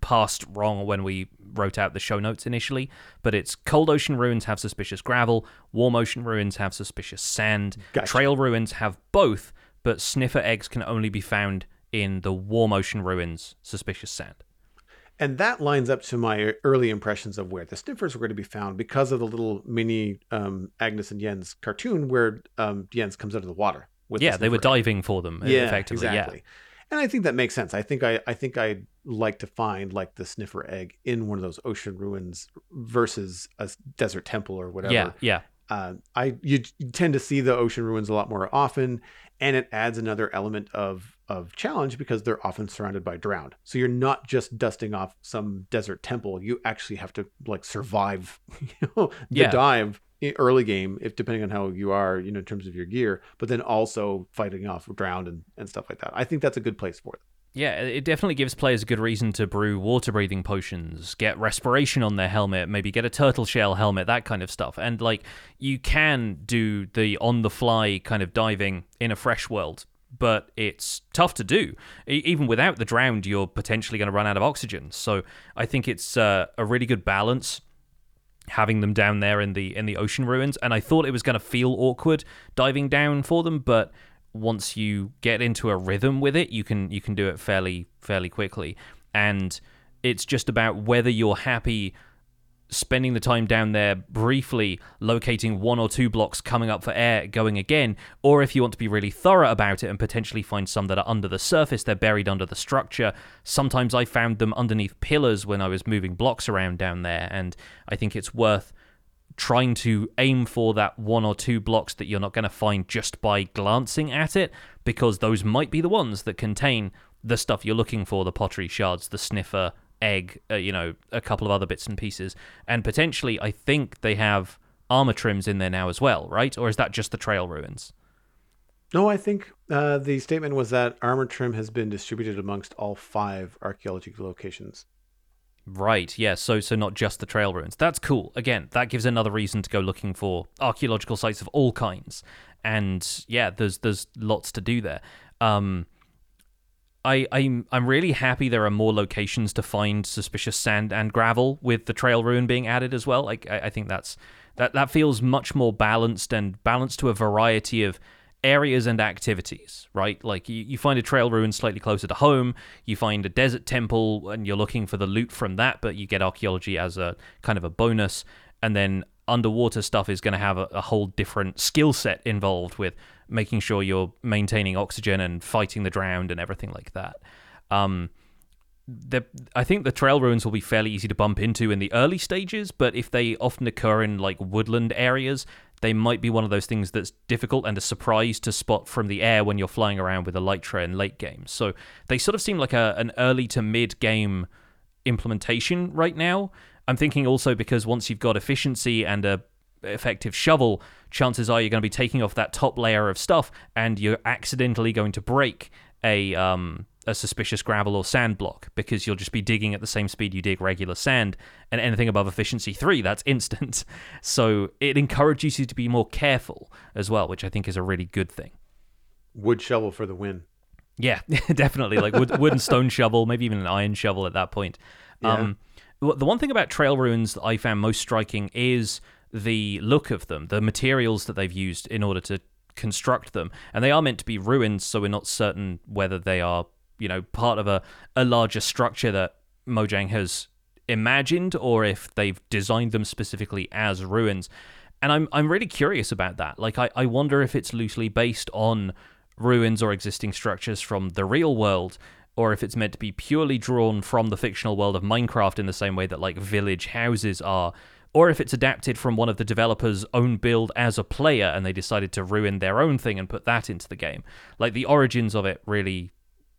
passed wrong when we wrote out the show notes initially. But it's cold ocean ruins have suspicious gravel, warm ocean ruins have suspicious sand, Gotcha. trail ruins have both, but sniffer eggs can only be found in the warm ocean ruins, suspicious sand. And that lines up to my early impressions of where the sniffers were going to be found because of the little mini um, Agnes and Jens cartoon where um, Jens comes out of the water. With the yeah, they were egg. diving for them, Yeah, effectively. exactly. And I think that makes sense. I think I, I think I'd like to find like the sniffer egg in one of those ocean ruins versus a desert temple or whatever. yeah, yeah. uh, I you tend to see the ocean ruins a lot more often, and it adds another element of of challenge because they're often surrounded by drowned. So you're not just dusting off some desert temple; you actually have to like survive, you know, the Yeah. dive i- early game, if depending on how you are, you know, in terms of your gear, but then also fighting off drowned and and stuff like that. I think that's a good place for it. Yeah, it definitely gives players a good reason to brew water breathing potions, get respiration on their helmet, maybe get a turtle shell helmet, that kind of stuff. And like you can do the on the fly kind of diving in a fresh world, but it's tough to do. Even without the drowned, you're potentially going to run out of oxygen. So I think it's uh, a really good balance having them down there in the in the ocean ruins. And I thought it was going to feel awkward diving down for them but once you get into a rhythm with it you can you can do it fairly fairly quickly. And it's just about whether you're happy spending the time down there briefly locating one or two blocks coming up for air going again or if you want to be really thorough about it and potentially find some that are under the surface they're buried under the structure. Sometimes i found them underneath pillars when i was moving blocks around down there and i think it's worth trying to aim for that one or two blocks that you're not going to find just by glancing at it because those might be the ones that contain the stuff you're looking for the pottery shards the sniffer egg uh, you know a couple of other bits and pieces and potentially i think they have armor trims in there now as well right or is that just the trail ruins No, I think uh, the statement was that armor trim has been distributed amongst all five archaeological locations. Right, yeah, so so not just the trail ruins. That's cool. Again, that gives another reason to go looking for archaeological sites of all kinds. And yeah, there's there's lots to do there. Um I, I'm I'm really happy there are more locations to find suspicious sand and gravel with the trail ruin being added as well. Like I, I think that's that that feels much more balanced and balanced to a variety of areas and activities, right? Like you, you find a trail ruin slightly closer to home, you find a desert temple and you're looking for the loot from that, but you get archaeology as a kind of a bonus, and then underwater stuff is going to have a, a whole different skill set involved with making sure you're maintaining oxygen and fighting the drowned and everything like that. Um, the, I think the trail ruins will be fairly easy to bump into in the early stages, but if they often occur in like woodland areas, they might be one of those things that's difficult and a surprise to spot from the air when you're flying around with Elytra in late game. So they sort of seem like a, an early to mid game implementation right now. I'm thinking also because once you've got efficiency and a effective shovel, chances are you're going to be taking off that top layer of stuff and you're accidentally going to break a um a suspicious gravel or sand block because you'll just be digging at the same speed you dig regular sand and anything above efficiency 3 that's instant. So it encourages you to be more careful as well, which I think is a really good thing. Wood shovel for the win. Yeah, definitely. Like wood, wood and stone shovel, maybe even an iron shovel at that point. Um, the one thing about trail ruins that I found most striking is the look of them, the materials that they've used in order to construct them. And they are meant to be ruins, so we're not certain whether they are you know part of a, a larger structure that Mojang has imagined or if they've designed them specifically as ruins. And I'm I'm really curious about that. Like I, I wonder if it's loosely based on ruins or existing structures from the real world, or if it's meant to be purely drawn from the fictional world of Minecraft in the same way that like village houses are, or if it's adapted from one of the developers' own build as a player and they decided to ruin their own thing and put that into the game. Like the origins of it really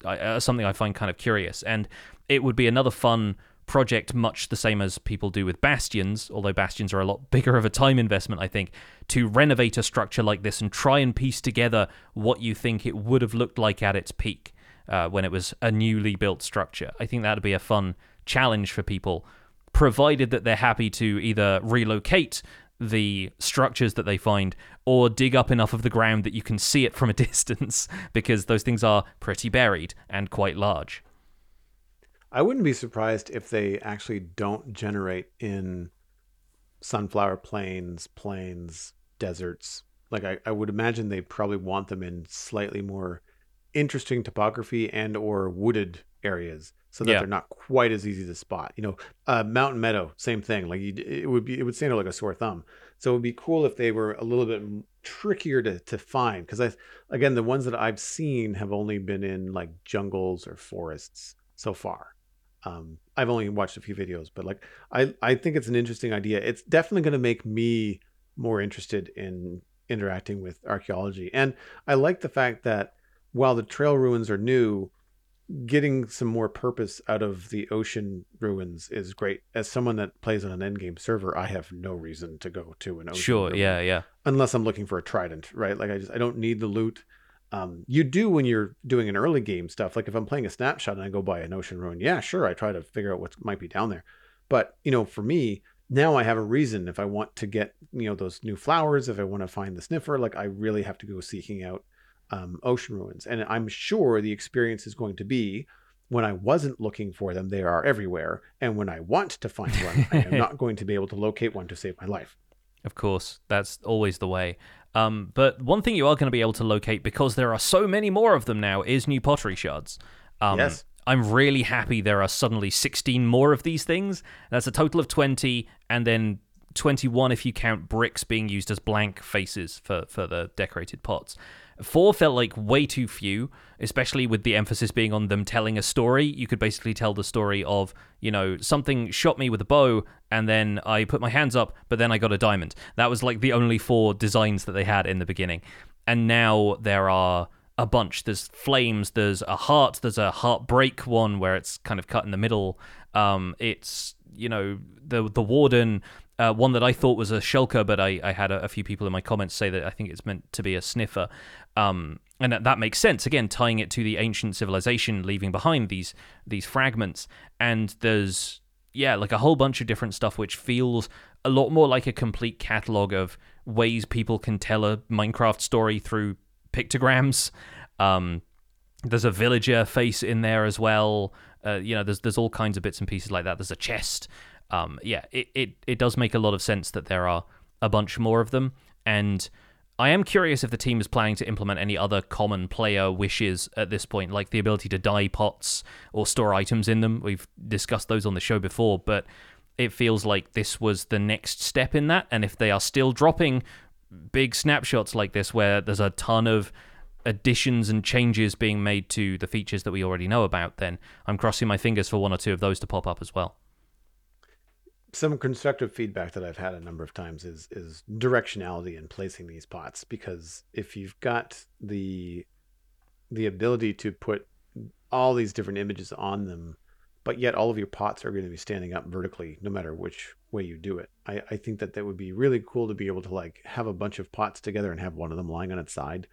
are something I find kind of curious, and it would be another fun project much the same as people do with bastions although bastions are a lot bigger of a time investment i think to renovate a structure like this and try and piece together what you think it would have looked like at its peak uh, when it was a newly built structure i think that'd be a fun challenge for people provided that they're happy to either relocate the structures that they find or dig up enough of the ground that you can see it from a distance because those things are pretty buried and quite large I wouldn't be surprised if they actually don't generate in sunflower plains, plains, deserts. Like I, I would imagine they probably want them in slightly more interesting topography and or wooded areas so that yeah. they're not quite as easy to spot. You know, uh, mountain meadow, same thing. Like it would be, it would stand out like a sore thumb. So it would be cool if they were a little bit trickier to to find because I, again, the ones that I've seen have only been in like jungles or forests so far. Um, I've only watched a few videos, but like I, I think it's an interesting idea. It's definitely going to make me more interested in interacting with archaeology. And I like the fact that while the trail ruins are new, getting some more purpose out of the ocean ruins is great. As someone that plays on an endgame server, I have no reason to go to an ocean. Sure, yeah, yeah. Unless I'm looking for a trident, right? Like I just I don't need the loot um, you do when you're doing an early game stuff. Like if I'm playing a snapshot and I go by an ocean ruin, yeah, sure, I try to figure out what might be down there. But you know, for me, now I have a reason. If I want to get you know those new flowers, if I want to find the sniffer, like I really have to go seeking out um, ocean ruins. And I'm sure the experience is going to be when I wasn't looking for them, they are everywhere. And when I want to find one, I am not going to be able to locate one to save my life. Of course, that's always the way. Um, but one thing you are going to be able to locate because there are so many more of them now is new pottery shards. Um, yes. I'm really happy there are suddenly 16 more of these things. That's a total of 20, and then 21 if you count bricks being used as blank faces for, for the decorated pots. Four felt like way too few, especially with the emphasis being on them telling a story. You could basically tell the story of, you know, something shot me with a bow and then I put my hands up, but then I got a diamond. That was like the only four designs that they had in the beginning. And now there are a bunch. There's flames, there's a heart, there's a heartbreak one where it's kind of cut in the middle. Um, it's, you know, the the warden uh, one that I thought was a shulker, but I, I had a, a, few people in my comments say that I think it's meant to be a sniffer. Um, and that, that makes sense. Again, tying it to the ancient civilization, leaving behind these these fragments. And there's yeah, like a whole bunch of different stuff which feels a lot more like a complete catalog of ways people can tell a Minecraft story through pictograms. Um, there's a villager face in there as well. Uh, you know, there's there's all kinds of bits and pieces like that. There's a chest um, yeah, it, it, it does make a lot of sense that there are a bunch more of them. And I am curious if the team is planning to implement any other common player wishes at this point, like the ability to dye pots or store items in them. We've discussed those on the show before, but it feels like this was the next step in that. And if they are still dropping big snapshots like this, where there's a ton of additions and changes being made to the features that we already know about, then I'm crossing my fingers for one or two of those to pop up as well some constructive feedback that I've had a number of times is is directionality in placing these pots because if you've got the the ability to put all these different images on them, but yet all of your pots are going to be standing up vertically no matter which way you do it. I, I think that that would be really cool to be able to like have a bunch of pots together and have one of them lying on its side.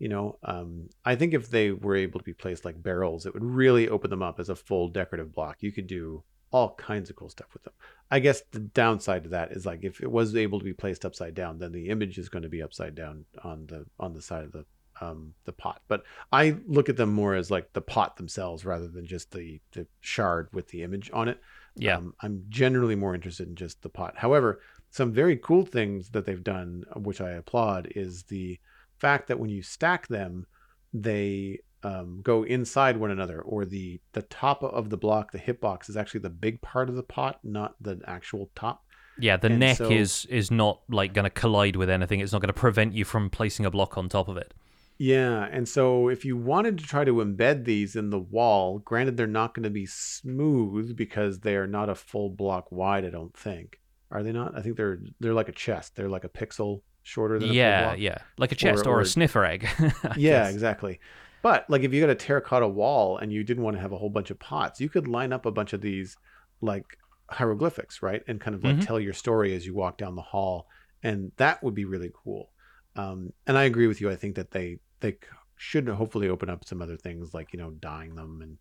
You know, um, I think if they were able to be placed like barrels, it would really open them up as a full decorative block. You could do all kinds of cool stuff with them. I guess the downside to that is like if it was able to be placed upside down, then the image is going to be upside down on the on the side of the um, the pot. But I look at them more as like the pot themselves rather than just the the shard with the image on it. Yeah, um, I'm generally more interested in just the pot. However, some very cool things that they've done, which I applaud, is the fact that when you stack them, they um, go inside one another, or the the top of the block, the hitbox, is actually the big part of the pot, not the actual top. Yeah, the And neck so- is is not like going to collide with anything. It's not going to prevent you from placing a block on top of it. Yeah, and so if you wanted to try to embed these in the wall, granted they're not going to be smooth because they are not a full block wide. I don't think. Are they not? I think they're they're like a chest. They're like a pixel shorter than a Yeah, block. yeah, like a chest or, or- a sniffer egg. Yeah, guess. exactly. But like if you got a terracotta wall and you didn't want to have a whole bunch of pots, you could line up a bunch of these like hieroglyphics, right? And kind of like Mhm. tell your story as you walk down the hall, and that would be really cool. Um, and I agree with you. I think that they they should hopefully open up some other things like you know dyeing them and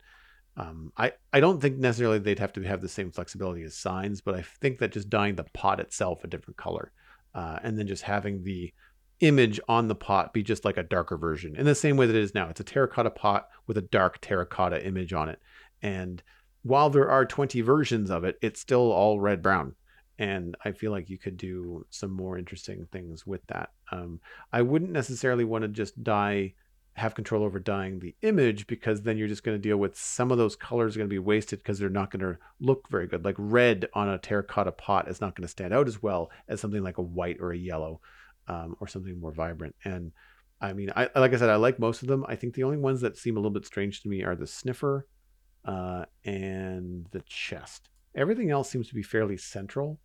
um, I I don't think necessarily they'd have to have the same flexibility as signs, but I think that just dyeing the pot itself a different color, uh, and then just having the image on the pot be just like a darker version in the same way that it is now. It's a terracotta pot with a dark terracotta image on it. And while there are 20 versions of it, it's still all red brown. And I feel like you could do some more interesting things with that. Um, I wouldn't necessarily want to just dye, have control over dyeing the image because then you're just going to deal with some of those colors are going to be wasted because they're not going to look very good. Like red on a terracotta pot is not going to stand out as well as something like a white or a yellow um, or something more vibrant. And I mean, I like I said, I like most of them. I think the only ones that seem a little bit strange to me are the sniffer uh, and the chest. Everything else seems to be fairly central.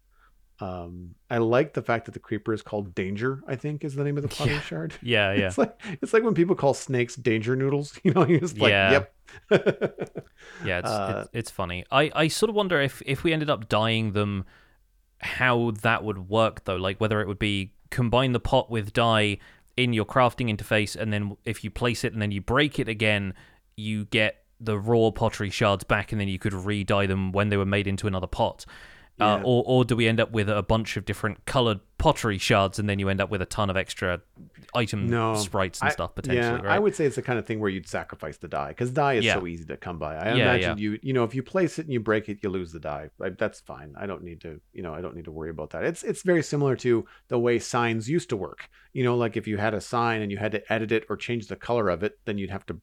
Um, I like the fact that the creeper is called Danger. I think is the name of the pottery Yeah. shard. Yeah, yeah. It's like it's like when people call snakes danger noodles. You know, you're just like, Yeah. yep. Yeah, it's, Uh, it's it's funny. I, I sort of wonder if if we ended up dying them, how that would work though. Like whether it would be combine the pot with dye in your crafting interface, and then if you place it and then you break it again, you get the raw pottery shards back, and then you could re-dye them when they were made into another pot. Uh, or, or do we end up with a bunch of different colored pottery shards, and then you end up with a ton of extra item No, sprites and I- stuff potentially? yeah, right? I would say it's the kind of thing where you'd sacrifice the die because die is Yeah. so easy to come by. I Yeah, imagine yeah. you, you know, if you place it and you break it, you lose the die. Like, that's fine. I don't need to, you know, I don't need to worry about that. It's it's very similar to the way signs used to work. You know, like if you had a sign and you had to edit it or change the color of it, then you'd have to,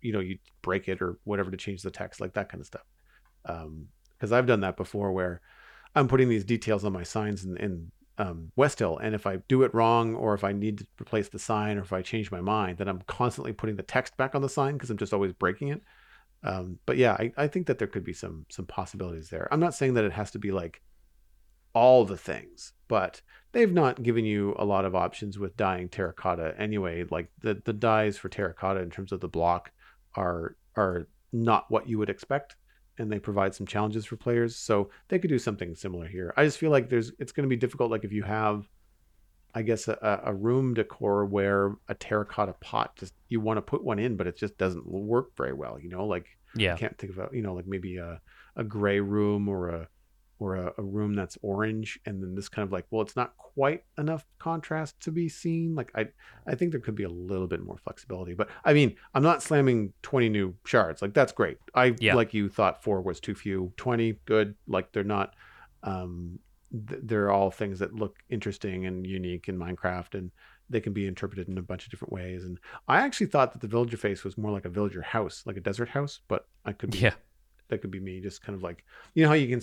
you know, you'd break it or whatever to change the text, like that kind of stuff. Um, because I've done that before where I'm putting these details on my signs in, in um, West Hill, and if I do it wrong, or if I need to replace the sign, or if I change my mind, then I'm constantly putting the text back on the sign because I'm just always breaking it. Um, but yeah, I, I think that there could be some some possibilities there. I'm not saying that it has to be like all the things, but they've not given you a lot of options with dyeing terracotta anyway. Like the the dyes for terracotta in terms of the block are are not what you would expect and they provide some challenges for players. So they could do something similar here. I just feel like there's it's going to be difficult. Like if you have, I guess a, a room decor where a terracotta pot just you want to put one in, but it just doesn't work very well. You know, like yeah. I can't think of a you know like maybe a a gray room or a or a, a room that's orange and then this kind of like well it's not quite enough contrast to be seen like i i think there could be a little bit more flexibility but i mean i'm not slamming 20 new shards like that's great i Yeah. like you thought four was too few 20 good like they're not um th- they're all things that look interesting and unique in minecraft and they can be interpreted in a bunch of different ways and i actually thought that the villager face was more like a villager house like a desert house but i could be Yeah. That could be me just kind of like you know how you can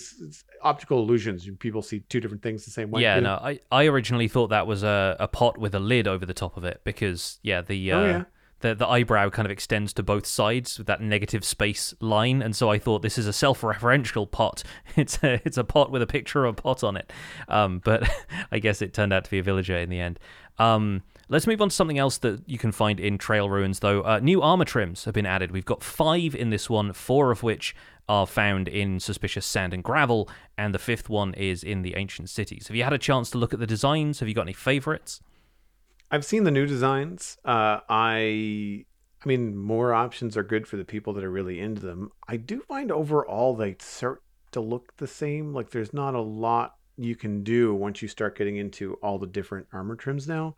optical illusions people see two different things the same way Yeah, You no. I, I originally thought that was a, a pot with a lid over the top of it because yeah, the uh, Oh, yeah. the the eyebrow kind of extends to both sides with that negative space line, and so I thought this is a self-referential pot. It's a it's a pot with a picture of a pot on it. Um, but I guess it turned out to be a villager in the end. Um, let's move on to something else that you can find in Trail Ruins, though. Uh, new armor trims have been added. We've got five in this one, four of which are found in Suspicious Sand and Gravel, and the fifth one is in the Ancient Cities. Have you had a chance to look at the designs? Have you got any favorites? I've seen the new designs. Uh, I, I mean, more options are good for the people that are really into them. I do find overall they start to look the same. Like there's not a lot you can do once you start getting into all the different armor trims now.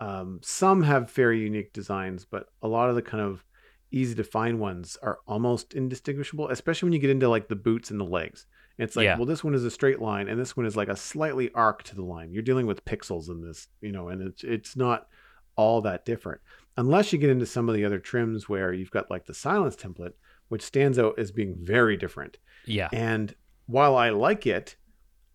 Um, some have very unique designs, but a lot of the kind of easy to find ones are almost indistinguishable, especially when you get into like the boots and the legs. It's like, Yeah. well, this one is a straight line, and this one is like a slightly arc to the line. You're dealing with pixels in this, you know, and it's it's not all that different. unless you get into some of the other trims where you've got like the silence template, which stands out as being very different. Yeah. And while I like it,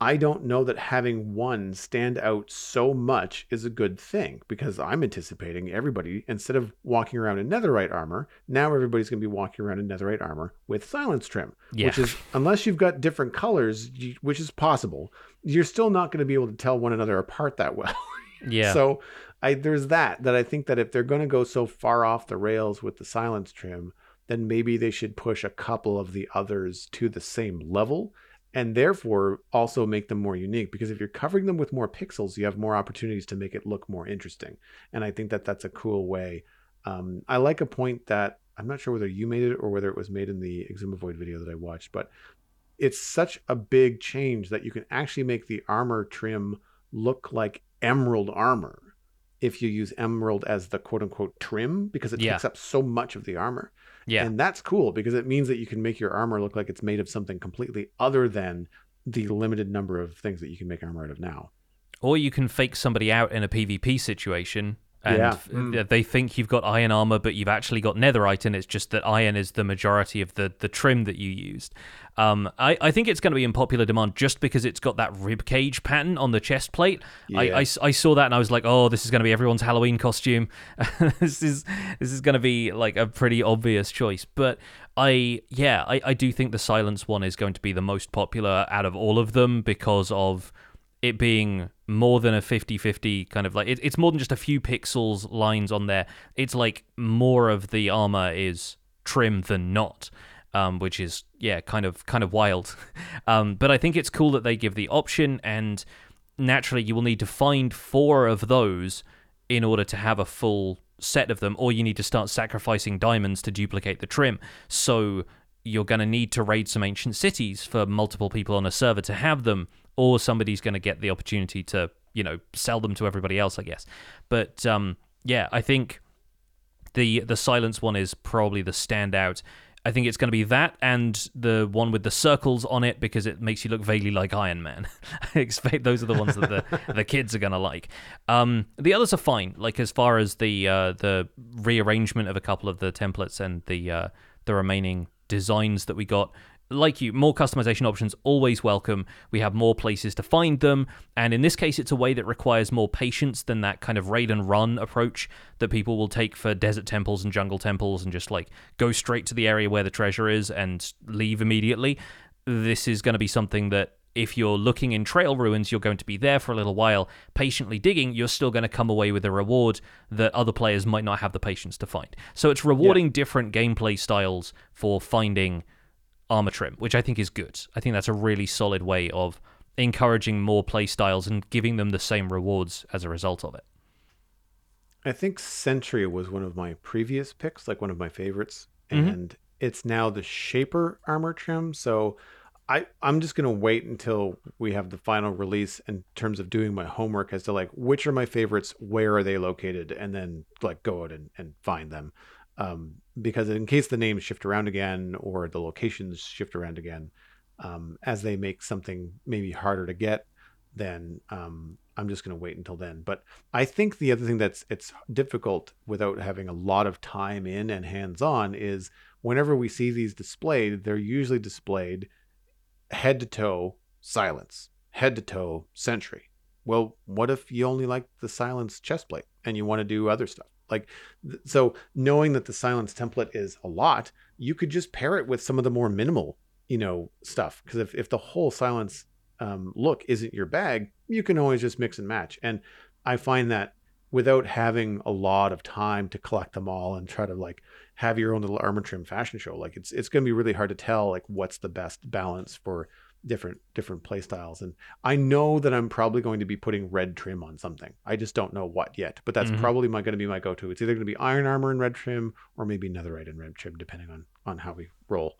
I don't know that having one stand out so much is a good thing because I'm anticipating everybody, instead of walking around in netherite armor, now everybody's going to be walking around in netherite armor with silence trim, Yeah. which is, unless you've got different colors, which is possible, you're still not going to be able to tell one another apart that well. Yeah. So I there's that that I think that if they're going to go so far off the rails with the silence trim, then maybe they should push a couple of the others to the same level and therefore also make them more unique because if you're covering them with more pixels, you have more opportunities to make it look more interesting. And I think that that's a cool way. Um, I like a point that I'm not sure whether you made it or whether it was made in the Xisumavoid video that I watched, but it's such a big change that you can actually make the armor trim look like emerald armor if you use emerald as the quote unquote trim because it Yeah. takes up so much of the armor. Yeah. And that's cool because it means that you can make your armor look like it's made of something completely other than the limited number of things that you can make armor out of now. Or you can fake somebody out in a PvP situation and Yeah. Mm. they think you've got iron armor, but you've actually got netherite, and it's just that iron is the majority of the, the trim that you used. Um, I, I think it's going to be in popular demand just because it's got that rib cage pattern on the chest plate. I, Yeah. I s- I saw that and I was like, oh, this is going to be everyone's Halloween costume. this is this is going to be like a pretty obvious choice. But I yeah, I, I do think the silence one is going to be the most popular out of all of them because of it being more than a 50-50 kind of like it, it's more than just a few pixels lines on there. It's like more of the armor is trim than not um, which is yeah kind of kind of wild. Um, but i think it's cool that they give the option and naturally you will need to find four of those in order to have a full set of them or you need to start sacrificing diamonds to duplicate the trim. So you're going to need to raid some ancient cities for multiple people on a server to have them or somebody's going to get the opportunity to you know sell them to everybody else i guess but um yeah i think the the silence one is probably the standout I think it's going to be that and the one with the circles on it because it makes you look vaguely like Iron Man. I expect those are the ones that the, the kids are going to like. Um, the others are fine. Like as far as the uh, the rearrangement of a couple of the templates and the uh, the remaining designs that we got. Like you, more customization options always welcome. We have more places to find them, and in this case, it's a way that requires more patience than that kind of raid and run approach that people will take for desert temples and jungle temples and just like go straight to the area where the treasure is and leave immediately. This is going to be something that if you're looking in trail ruins, you're going to be there for a little while, patiently digging, you're still going to come away with a reward that other players might not have the patience to find. So it's rewarding different gameplay styles for finding armor trim, which I think is good. I think that's a really solid way of encouraging more play styles and giving them the same rewards as a result of it. I think Sentry was one of my previous picks, like one of my favorites, Mhm. and it's now the Shaper armor trim. So I I'm just gonna wait until we have the final release in terms of doing my homework as to like which are my favorites, where are they located, and then like go out and, and find them. Um, because in case the names shift around again or the locations shift around again, um, as they make something maybe harder to get, then um, I'm just going to wait until then. But I think the other thing that's it's difficult without having a lot of time in and hands on is whenever we see these displayed, they're usually displayed head to toe silence, head to toe sentry. Well, what if you only like the silence chest plate and you want to do other stuff? Like, th- so knowing that the silence template is a lot, you could just pair it with some of the more minimal, you know, stuff. Because if, if the whole silence um, look isn't your bag, you can always just mix and match. And I find that without having a lot of time to collect them all and try to like have your own little armor trim fashion show, like it's it's going to be really hard to tell like what's the best balance for different different play styles. And I know that I'm probably going to be putting red trim on something. I just don't know what yet, but that's Mhm. probably my going to be my go-to. It's either going to be iron armor and red trim or maybe netherite and red trim, depending on on how we roll.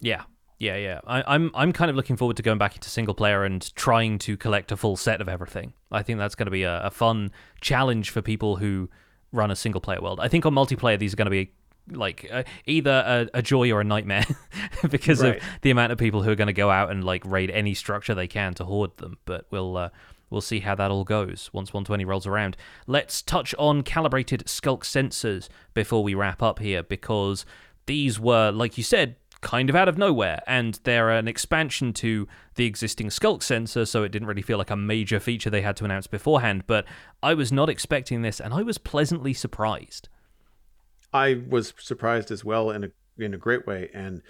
Yeah. Yeah, yeah. I, I'm I'm kind of looking forward to going back into single player and trying to collect a full set of everything. I think that's going to be a, a fun challenge for people who run a single player world. I think on multiplayer these are going to be like uh, either a, a, joy or a nightmare because right. of the amount of people who are going to go out and like raid any structure they can to hoard them. But we'll uh, we'll see how that all goes once 120 rolls around. Let's touch on calibrated sculk sensors before we wrap up here because these were, like you said, kind of out of nowhere, and they're an expansion to the existing Sculk sensor, so it didn't really feel like a major feature they had to announce beforehand. But I was not expecting this, and I was pleasantly surprised. I was surprised as well in a in a great way. And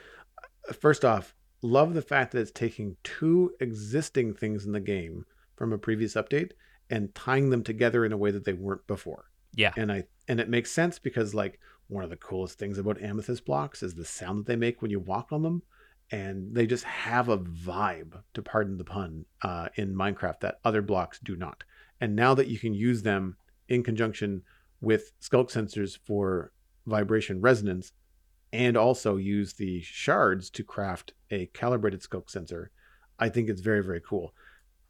uh, first off, love the fact that it's taking two existing things in the game from a previous update and tying them together in a way that they weren't before. Yeah. And I and it makes sense because like one of the coolest things about amethyst blocks is the sound that they make when you walk on them and they just have a vibe to pardon the pun uh, in minecraft that other blocks do not and now that you can use them in conjunction with skulk sensors for vibration resonance and also use the shards to craft a calibrated sculk sensor i think it's very very cool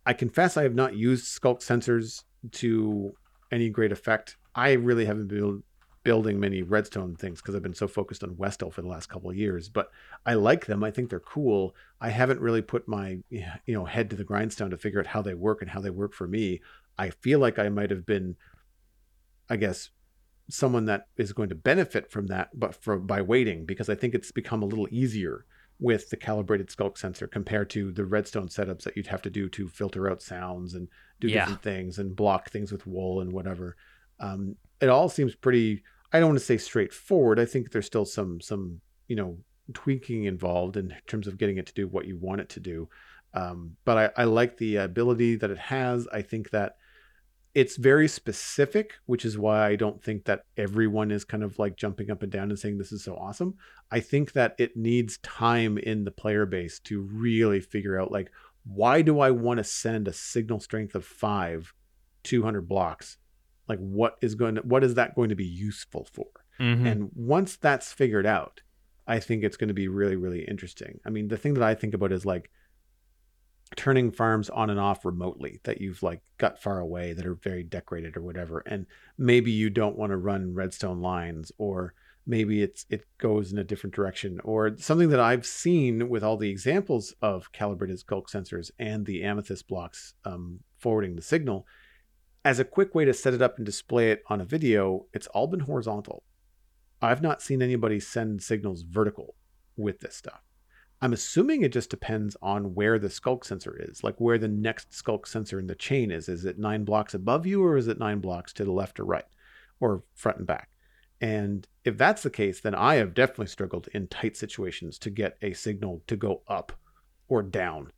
i confess i have not used sculk sensors to any great effect i really haven't been building many redstone things because I've been so focused on Westel for the last couple of years. But I like them. I think they're cool. I haven't really put my you know head to the grindstone to figure out how they work and how they work for me. I feel like I might have been, I guess, someone that is going to benefit from that, but for by waiting because I think it's become a little easier with the calibrated sculk sensor compared to the redstone setups that you'd have to do to filter out sounds and do yeah. different things and block things with wool and whatever. Um, it all seems pretty I don't want to say straightforward. I think there's still some some you know tweaking involved in terms of getting it to do what you want it to do. Um, but I, I like the ability that it has. I think that it's very specific, which is why I don't think that everyone is kind of like jumping up and down and saying this is so awesome. I think that it needs time in the player base to really figure out like why do I want to send a signal strength of five, 200 blocks like what is going to what is that going to be useful for mm-hmm. and once that's figured out i think it's going to be really really interesting i mean the thing that i think about is like turning farms on and off remotely that you've like got far away that are very decorated or whatever and maybe you don't want to run redstone lines or maybe it's it goes in a different direction or something that i've seen with all the examples of calibrated sculk sensors and the amethyst blocks um, forwarding the signal as a quick way to set it up and display it on a video, it's all been horizontal. I've not seen anybody send signals vertical with this stuff. I'm assuming it just depends on where the sculk sensor is, like where the next sculk sensor in the chain is. Is it nine blocks above you or is it nine blocks to the left or right or front and back? And if that's the case, then I have definitely struggled in tight situations to get a signal to go up or down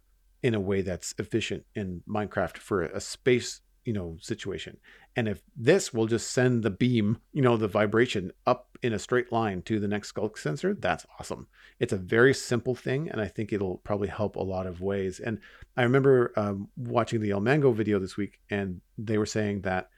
in a way that's efficient in Minecraft for a space you know situation and if this will just send the beam you know the vibration up in a straight line to the next sculk sensor that's awesome it's a very simple thing and i think it'll probably help a lot of ways and i remember um, watching the ilmango video this week and they were saying that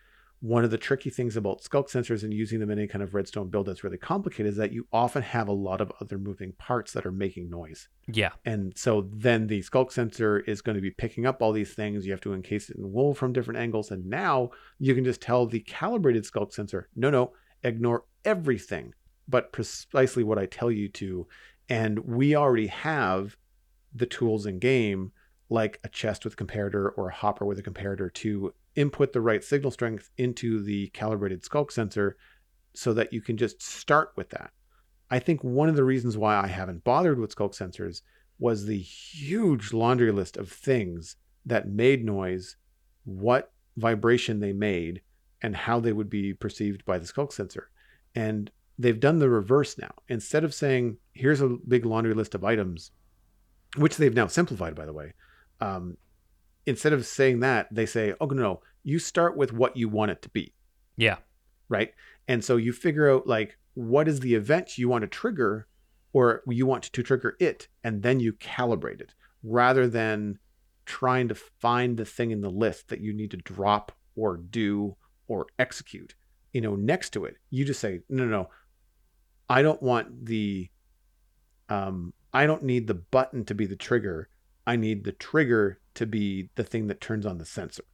one of the tricky things about sculk sensors and using them in any kind of redstone build that's really complicated is that you often have a lot of other moving parts that are making noise. Yeah. And so then the sculk sensor is going to be picking up all these things. You have to encase it in wool from different angles. And now you can just tell the calibrated sculk sensor, no, no, ignore everything but precisely what I tell you to. And we already have the tools in game like a chest with a comparator or a hopper with a comparator to input the right signal strength into the calibrated sculk sensor so that you can just start with that. I think one of the reasons why I haven't bothered with sculk sensors was the huge laundry list of things that made noise, what vibration they made, and how they would be perceived by the sculk sensor. And they've done the reverse now. Instead of saying, here's a big laundry list of items, which they've now simplified, by the way, um, instead of saying that, they say, oh, no, no, you start with what you want it to be. Yeah. Right. And so you figure out like what is the event you want to trigger or you want to trigger it, and then you calibrate it rather than trying to find the thing in the list that you need to drop or do or execute. You know, next to it, you just say, no, no, no. I don't want the um, I don't need the button to be the trigger. I need the trigger to be the thing that turns on the sensor.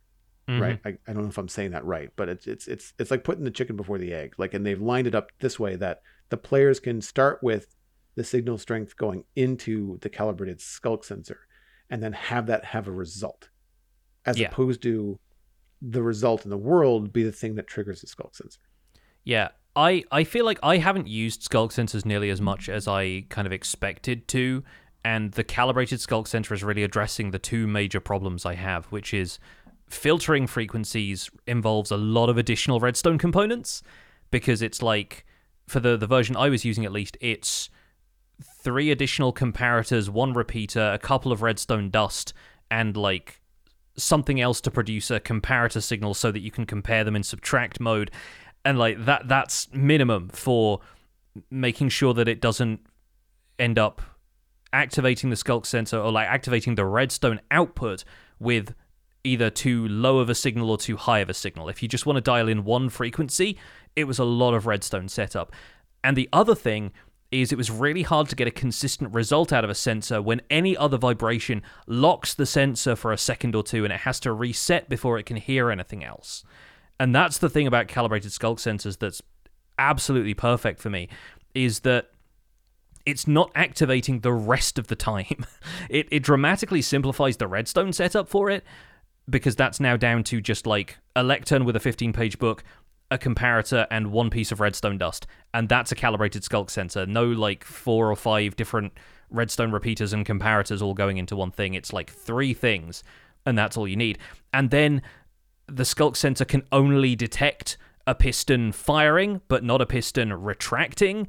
Mhm. right? I, I don't know if I'm saying that right, but it's it's it's it's like putting the chicken before the egg. Like, and they've lined it up this way that the players can start with the signal strength going into the calibrated sculk sensor, and then have that have a result, as Yeah. opposed to the result in the world be the thing that triggers the sculk sensor. Yeah, I I feel like I haven't used sculk sensors nearly as much as I kind of expected to, and the calibrated sculk sensor is really addressing the two major problems I have, which is filtering frequencies involves a lot of additional redstone components because it's like for the the version I was using at least it's three additional comparators, one repeater, a couple of redstone dust and like something else to produce a comparator signal so that you can compare them in subtract mode and like that that's minimum for making sure that it doesn't end up activating the sculk sensor or like activating the redstone output with either too low of a signal or too high of a signal. If you just want to dial in one frequency, it was a lot of redstone setup. And the other thing is it was really hard to get a consistent result out of a sensor when any other vibration locks the sensor for a second or two and it has to reset before it can hear anything else. And that's the thing about calibrated sculk sensors that's absolutely perfect for me is that it's not activating the rest of the time. It it dramatically simplifies the redstone setup for it because that's now down to just like a lectern with a 15 page book, a comparator, and one piece of redstone dust. And that's a calibrated sculk sensor. No like four or five different redstone repeaters and comparators all going into one thing. It's like three things, and that's all you need. And then the sculk sensor can only detect a piston firing, but not a piston retracting.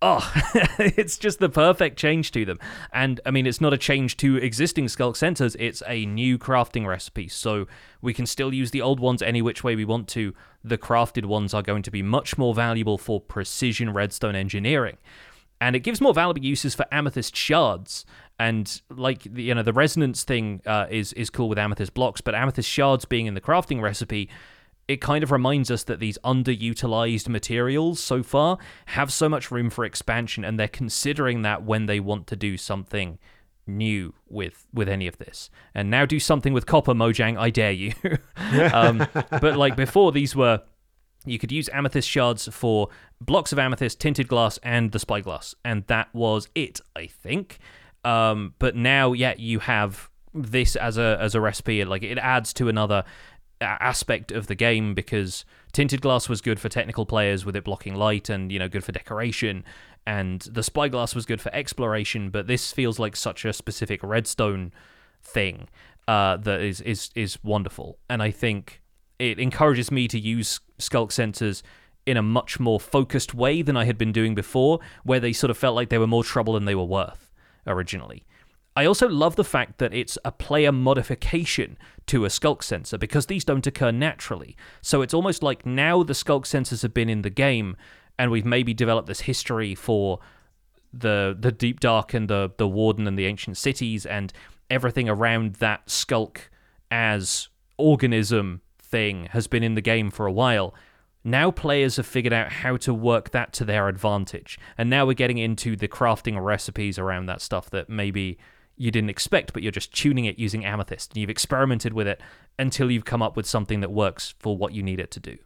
Oh, it's just the perfect change to them. And I mean, it's not a change to existing sculk sensors, it's a new crafting recipe. So we can still use the old ones any which way we want to. The crafted ones are going to be much more valuable for precision redstone engineering. And it gives more valuable uses for amethyst shards. And like the, you know, the resonance thing uh, is is cool with amethyst blocks, but amethyst shards being in the crafting recipe it kind of reminds us that these underutilized materials so far have so much room for expansion and they're considering that when they want to do something new with with any of this. And now do something with copper mojang i dare you. Um, but like before these were you could use amethyst shards for blocks of amethyst tinted glass and the spyglass. And that was it i think. Um, but now yeah you have this as a as a recipe. Like it adds to another aspect of the game because tinted glass was good for technical players with it blocking light and you know good for decoration and the spyglass was good for exploration but this feels like such a specific redstone thing uh, that is is is wonderful and i think it encourages me to use sculk sensors in a much more focused way than i had been doing before where they sort of felt like they were more trouble than they were worth originally I also love the fact that it's a player modification to a sculk sensor because these don't occur naturally. So it's almost like now the sculk sensors have been in the game and we've maybe developed this history for the the deep dark and the the warden and the ancient cities and everything around that sculk as organism thing has been in the game for a while. Now players have figured out how to work that to their advantage. And now we're getting into the crafting recipes around that stuff that maybe you didn't expect, but you're just tuning it using amethyst. And you've experimented with it until you've come up with something that works for what you need it to do.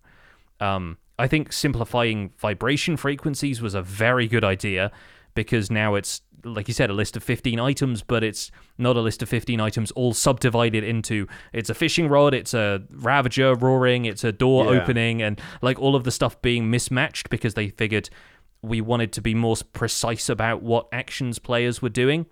Um, I think simplifying vibration frequencies was a very good idea because now it's, like you said, a list of 15 items, but it's not a list of 15 items all subdivided into it's a fishing rod, it's a ravager roaring, it's a door Yeah. opening, and like all of the stuff being mismatched because they figured we wanted to be more precise about what actions players were doing.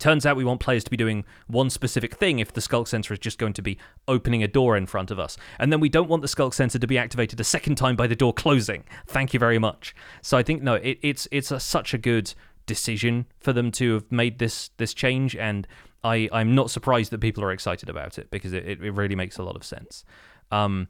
Turns out we want players to be doing one specific thing if the sculk sensor is just going to be opening a door in front of us. And then we don't want the sculk sensor to be activated a second time by the door closing. Thank you very much. So I think no, it, it's it's a, such a good decision for them to have made this this change and I, I'm not surprised that people are excited about it because it, it really makes a lot of sense. Um,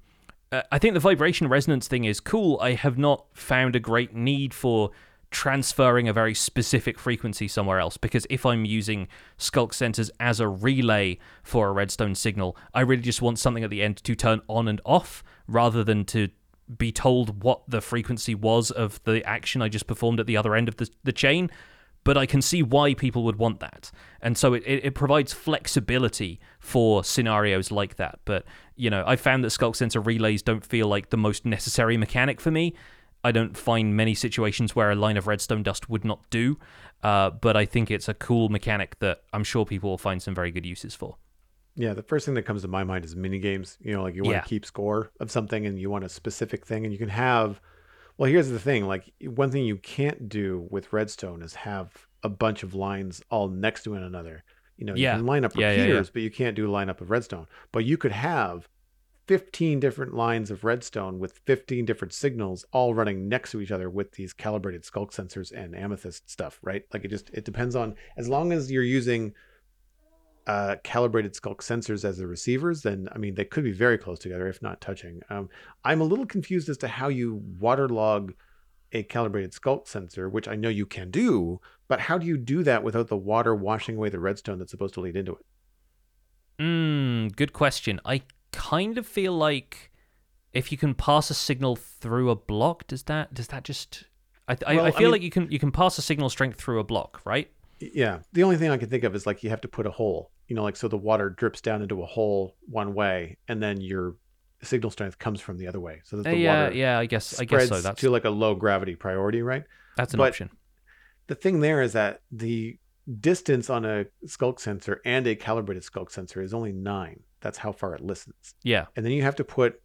uh, I think the vibration resonance thing is cool. I have not found a great need for transferring a very specific frequency somewhere else because if I'm using sculk sensors as a relay for a redstone signal, I really just want something at the end to turn on and off rather than to be told what the frequency was of the action I just performed at the other end of the, the chain. but I can see why people would want that. And so it, it, it, provides flexibility for scenarios like that. But, you know, I found that Sculk Sensor relays don't feel like the most necessary mechanic for me. I don't find many situations where a line of redstone dust would not do. Uh, but I think it's a cool mechanic that I'm sure people will find some very good uses for. Yeah, the first thing that comes to my mind is mini games. You know, like you want Yeah. to keep score of something and you want a specific thing and you can have well, here's the thing, like one thing you can't do with redstone is have a bunch of lines all next to one another. You know, Yeah. you can line up Yeah, yeah, repeaters, but you can't do line up of redstone. But you could have 15 different lines of redstone with 15 different signals all running next to each other with these calibrated sculk sensors and amethyst stuff, right? Like it just it depends on as long as you're using uh, calibrated sculk sensors as the receivers, then I mean they could be very close together, if not touching. Um, I'm a little confused as to how you waterlog a calibrated sculk sensor, which I know you can do, but how do you do that without the water washing away the redstone that's supposed to lead into it? Mm, good question. I kind of feel like if you can pass a signal through a block, does that does that just? I I, Well, I I feel mean- like you can you can pass a signal strength through a block, right? Yeah, the only thing I can think of is like you have to put a hole, you know, like so the water drips down into a hole one way, and then your signal strength comes from the other way, so that Uh, the yeah, water yeah. I guess I guess so. That's to like a low gravity priority, right? that's an but- option. the thing there is that the distance on a sculk sensor and a calibrated sculk sensor is only nine. That's how far it listens. Yeah, And then you have to put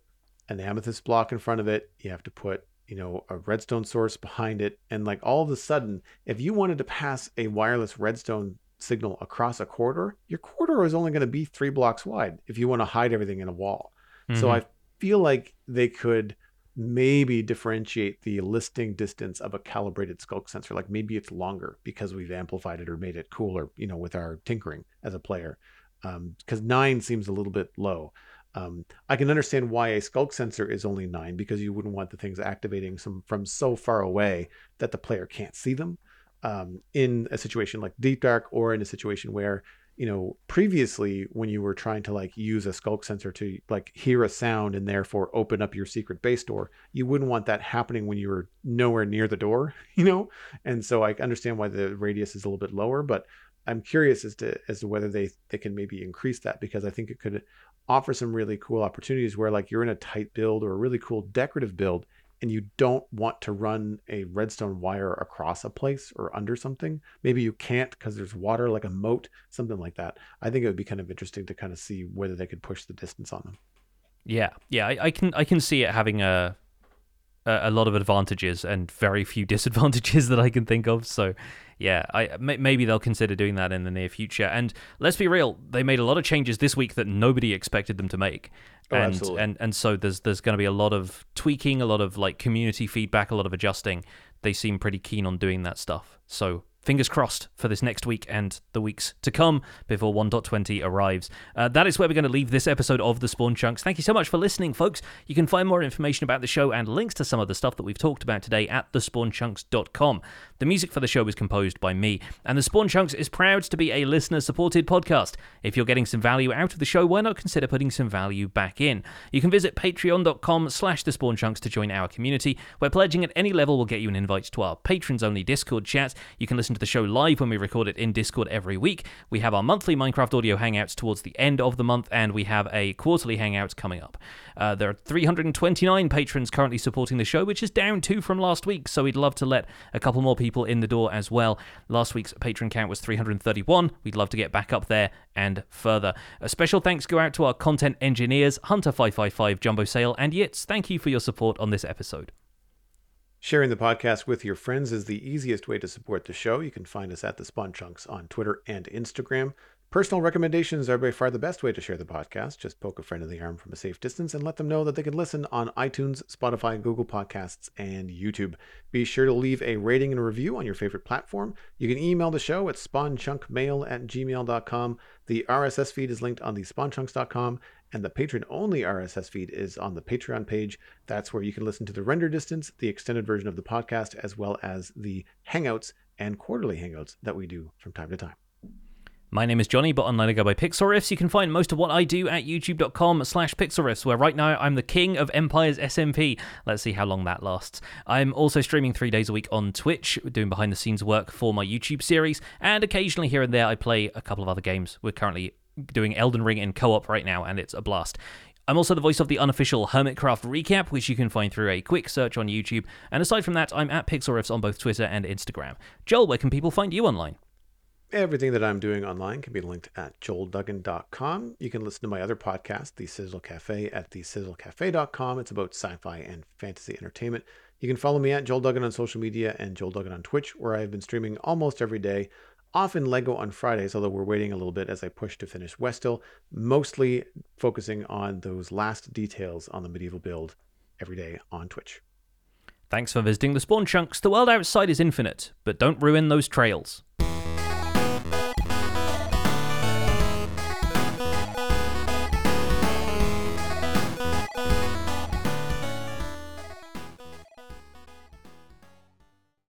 an amethyst block in front of it. You have to put, you know, a redstone source behind it. And like all of a sudden, if you wanted to pass a wireless redstone signal across a corridor, your corridor is only going to be three blocks wide if you want to hide everything in a wall. So Mhm. I feel like they could maybe differentiate the listing distance of a calibrated sculk sensor. Like maybe it's longer because we've amplified it or made it cooler, you know, with our tinkering as a player. Because nine seems a little bit low. Um, I can understand why a sculk sensor is only nine because you wouldn't want the things activating some from so far away that the player can't see them. Um, in a situation like Deep Dark, or in a situation where you know previously when you were trying to like use a sculk sensor to like hear a sound and therefore open up your secret base door you wouldn't want that happening when you were nowhere near the door you know and so i understand why the radius is a little bit lower but i'm curious as to as to whether they they can maybe increase that because i think it could offer some really cool opportunities where like you're in a tight build or a really cool decorative build and you don't want to run a redstone wire across a place or under something. Maybe you can't because there's water like a moat something like that. I think it would be kind of interesting to kind of see whether they could push the distance on them. Yeah, yeah, I, I can I can see it having a, a lot of advantages and very few disadvantages that I can think of. So, yeah, I maybe they'll consider doing that in the near future. And let's be real, they made a lot of changes this week that nobody expected them to make. Oh, and absolutely. and and so there's there's going to be a lot of tweaking, a lot of like community feedback, a lot of adjusting. They seem pretty keen on doing that stuff. So fingers crossed for this next week and the weeks to come before 1.20 arrives. Uh, that is where we're going to leave this episode of The Spawn Chunks. Thank you so much for listening, folks. You can find more information about the show and links to some of the stuff that we've talked about today at thespawnchunks.com. The music for the show is composed by me, and The Spawn Chunks is proud to be a listener supported podcast. If you're getting some value out of the show, why not consider putting some value back in? You can visit patreon.com slash The Spawn Chunks to join our community, where pledging at any level will get you an invite to our patrons only Discord chat. You can listen to the show live when we record it in Discord every week. We have our monthly Minecraft audio hangouts towards the end of the month, and we have a quarterly hangout coming up. Uh, there are 329 patrons currently supporting the show, which is down two from last week, so we'd love to let a couple more people in the door as well. Last week's patron count was 331. We'd love to get back up there and further. A special thanks go out to our content engineers, Hunter555, Jumbo Sale, and Yitz. Thank you for your support on this episode. Sharing the podcast with your friends is the easiest way to support the show. You can find us at the Spawn Chunks on Twitter and Instagram. Personal recommendations are by far the best way to share the podcast. Just poke a friend in the arm from a safe distance and let them know that they can listen on iTunes, Spotify, Google Podcasts, and YouTube. Be sure to leave a rating and review on your favorite platform. You can email the show at spawnchunkmail at gmail.com. The RSS feed is linked on the spawnchunks.com, and the patron only RSS feed is on the Patreon page. That's where you can listen to the render distance, the extended version of the podcast, as well as the hangouts and quarterly hangouts that we do from time to time. My name is Jonny, but online I go by Pixelriffs. You can find most of what I do at youtube.com slash pixelriffs, where right now I'm the king of Empires SMP. Let's see how long that lasts. I'm also streaming three days a week on Twitch, doing behind the scenes work for my YouTube series, and occasionally here and there I play a couple of other games. We're currently doing Elden Ring in co-op right now, and it's a blast. I'm also the voice of the unofficial Hermitcraft recap, which you can find through a quick search on YouTube. And aside from that, I'm at Pixelriffs on both Twitter and Instagram. Joel, where can people find you online? Everything that I'm doing online can be linked at joelduggan.com. You can listen to my other podcast, The Sizzle Cafe, at thesizzlecafe.com. It's about sci fi and fantasy entertainment. You can follow me at Joel Duggan on social media and Joel Duggan on Twitch, where I've been streaming almost every day, often Lego on Fridays, although we're waiting a little bit as I push to finish Westill, mostly focusing on those last details on the medieval build every day on Twitch. Thanks for visiting the Spawn Chunks. The world outside is infinite, but don't ruin those trails.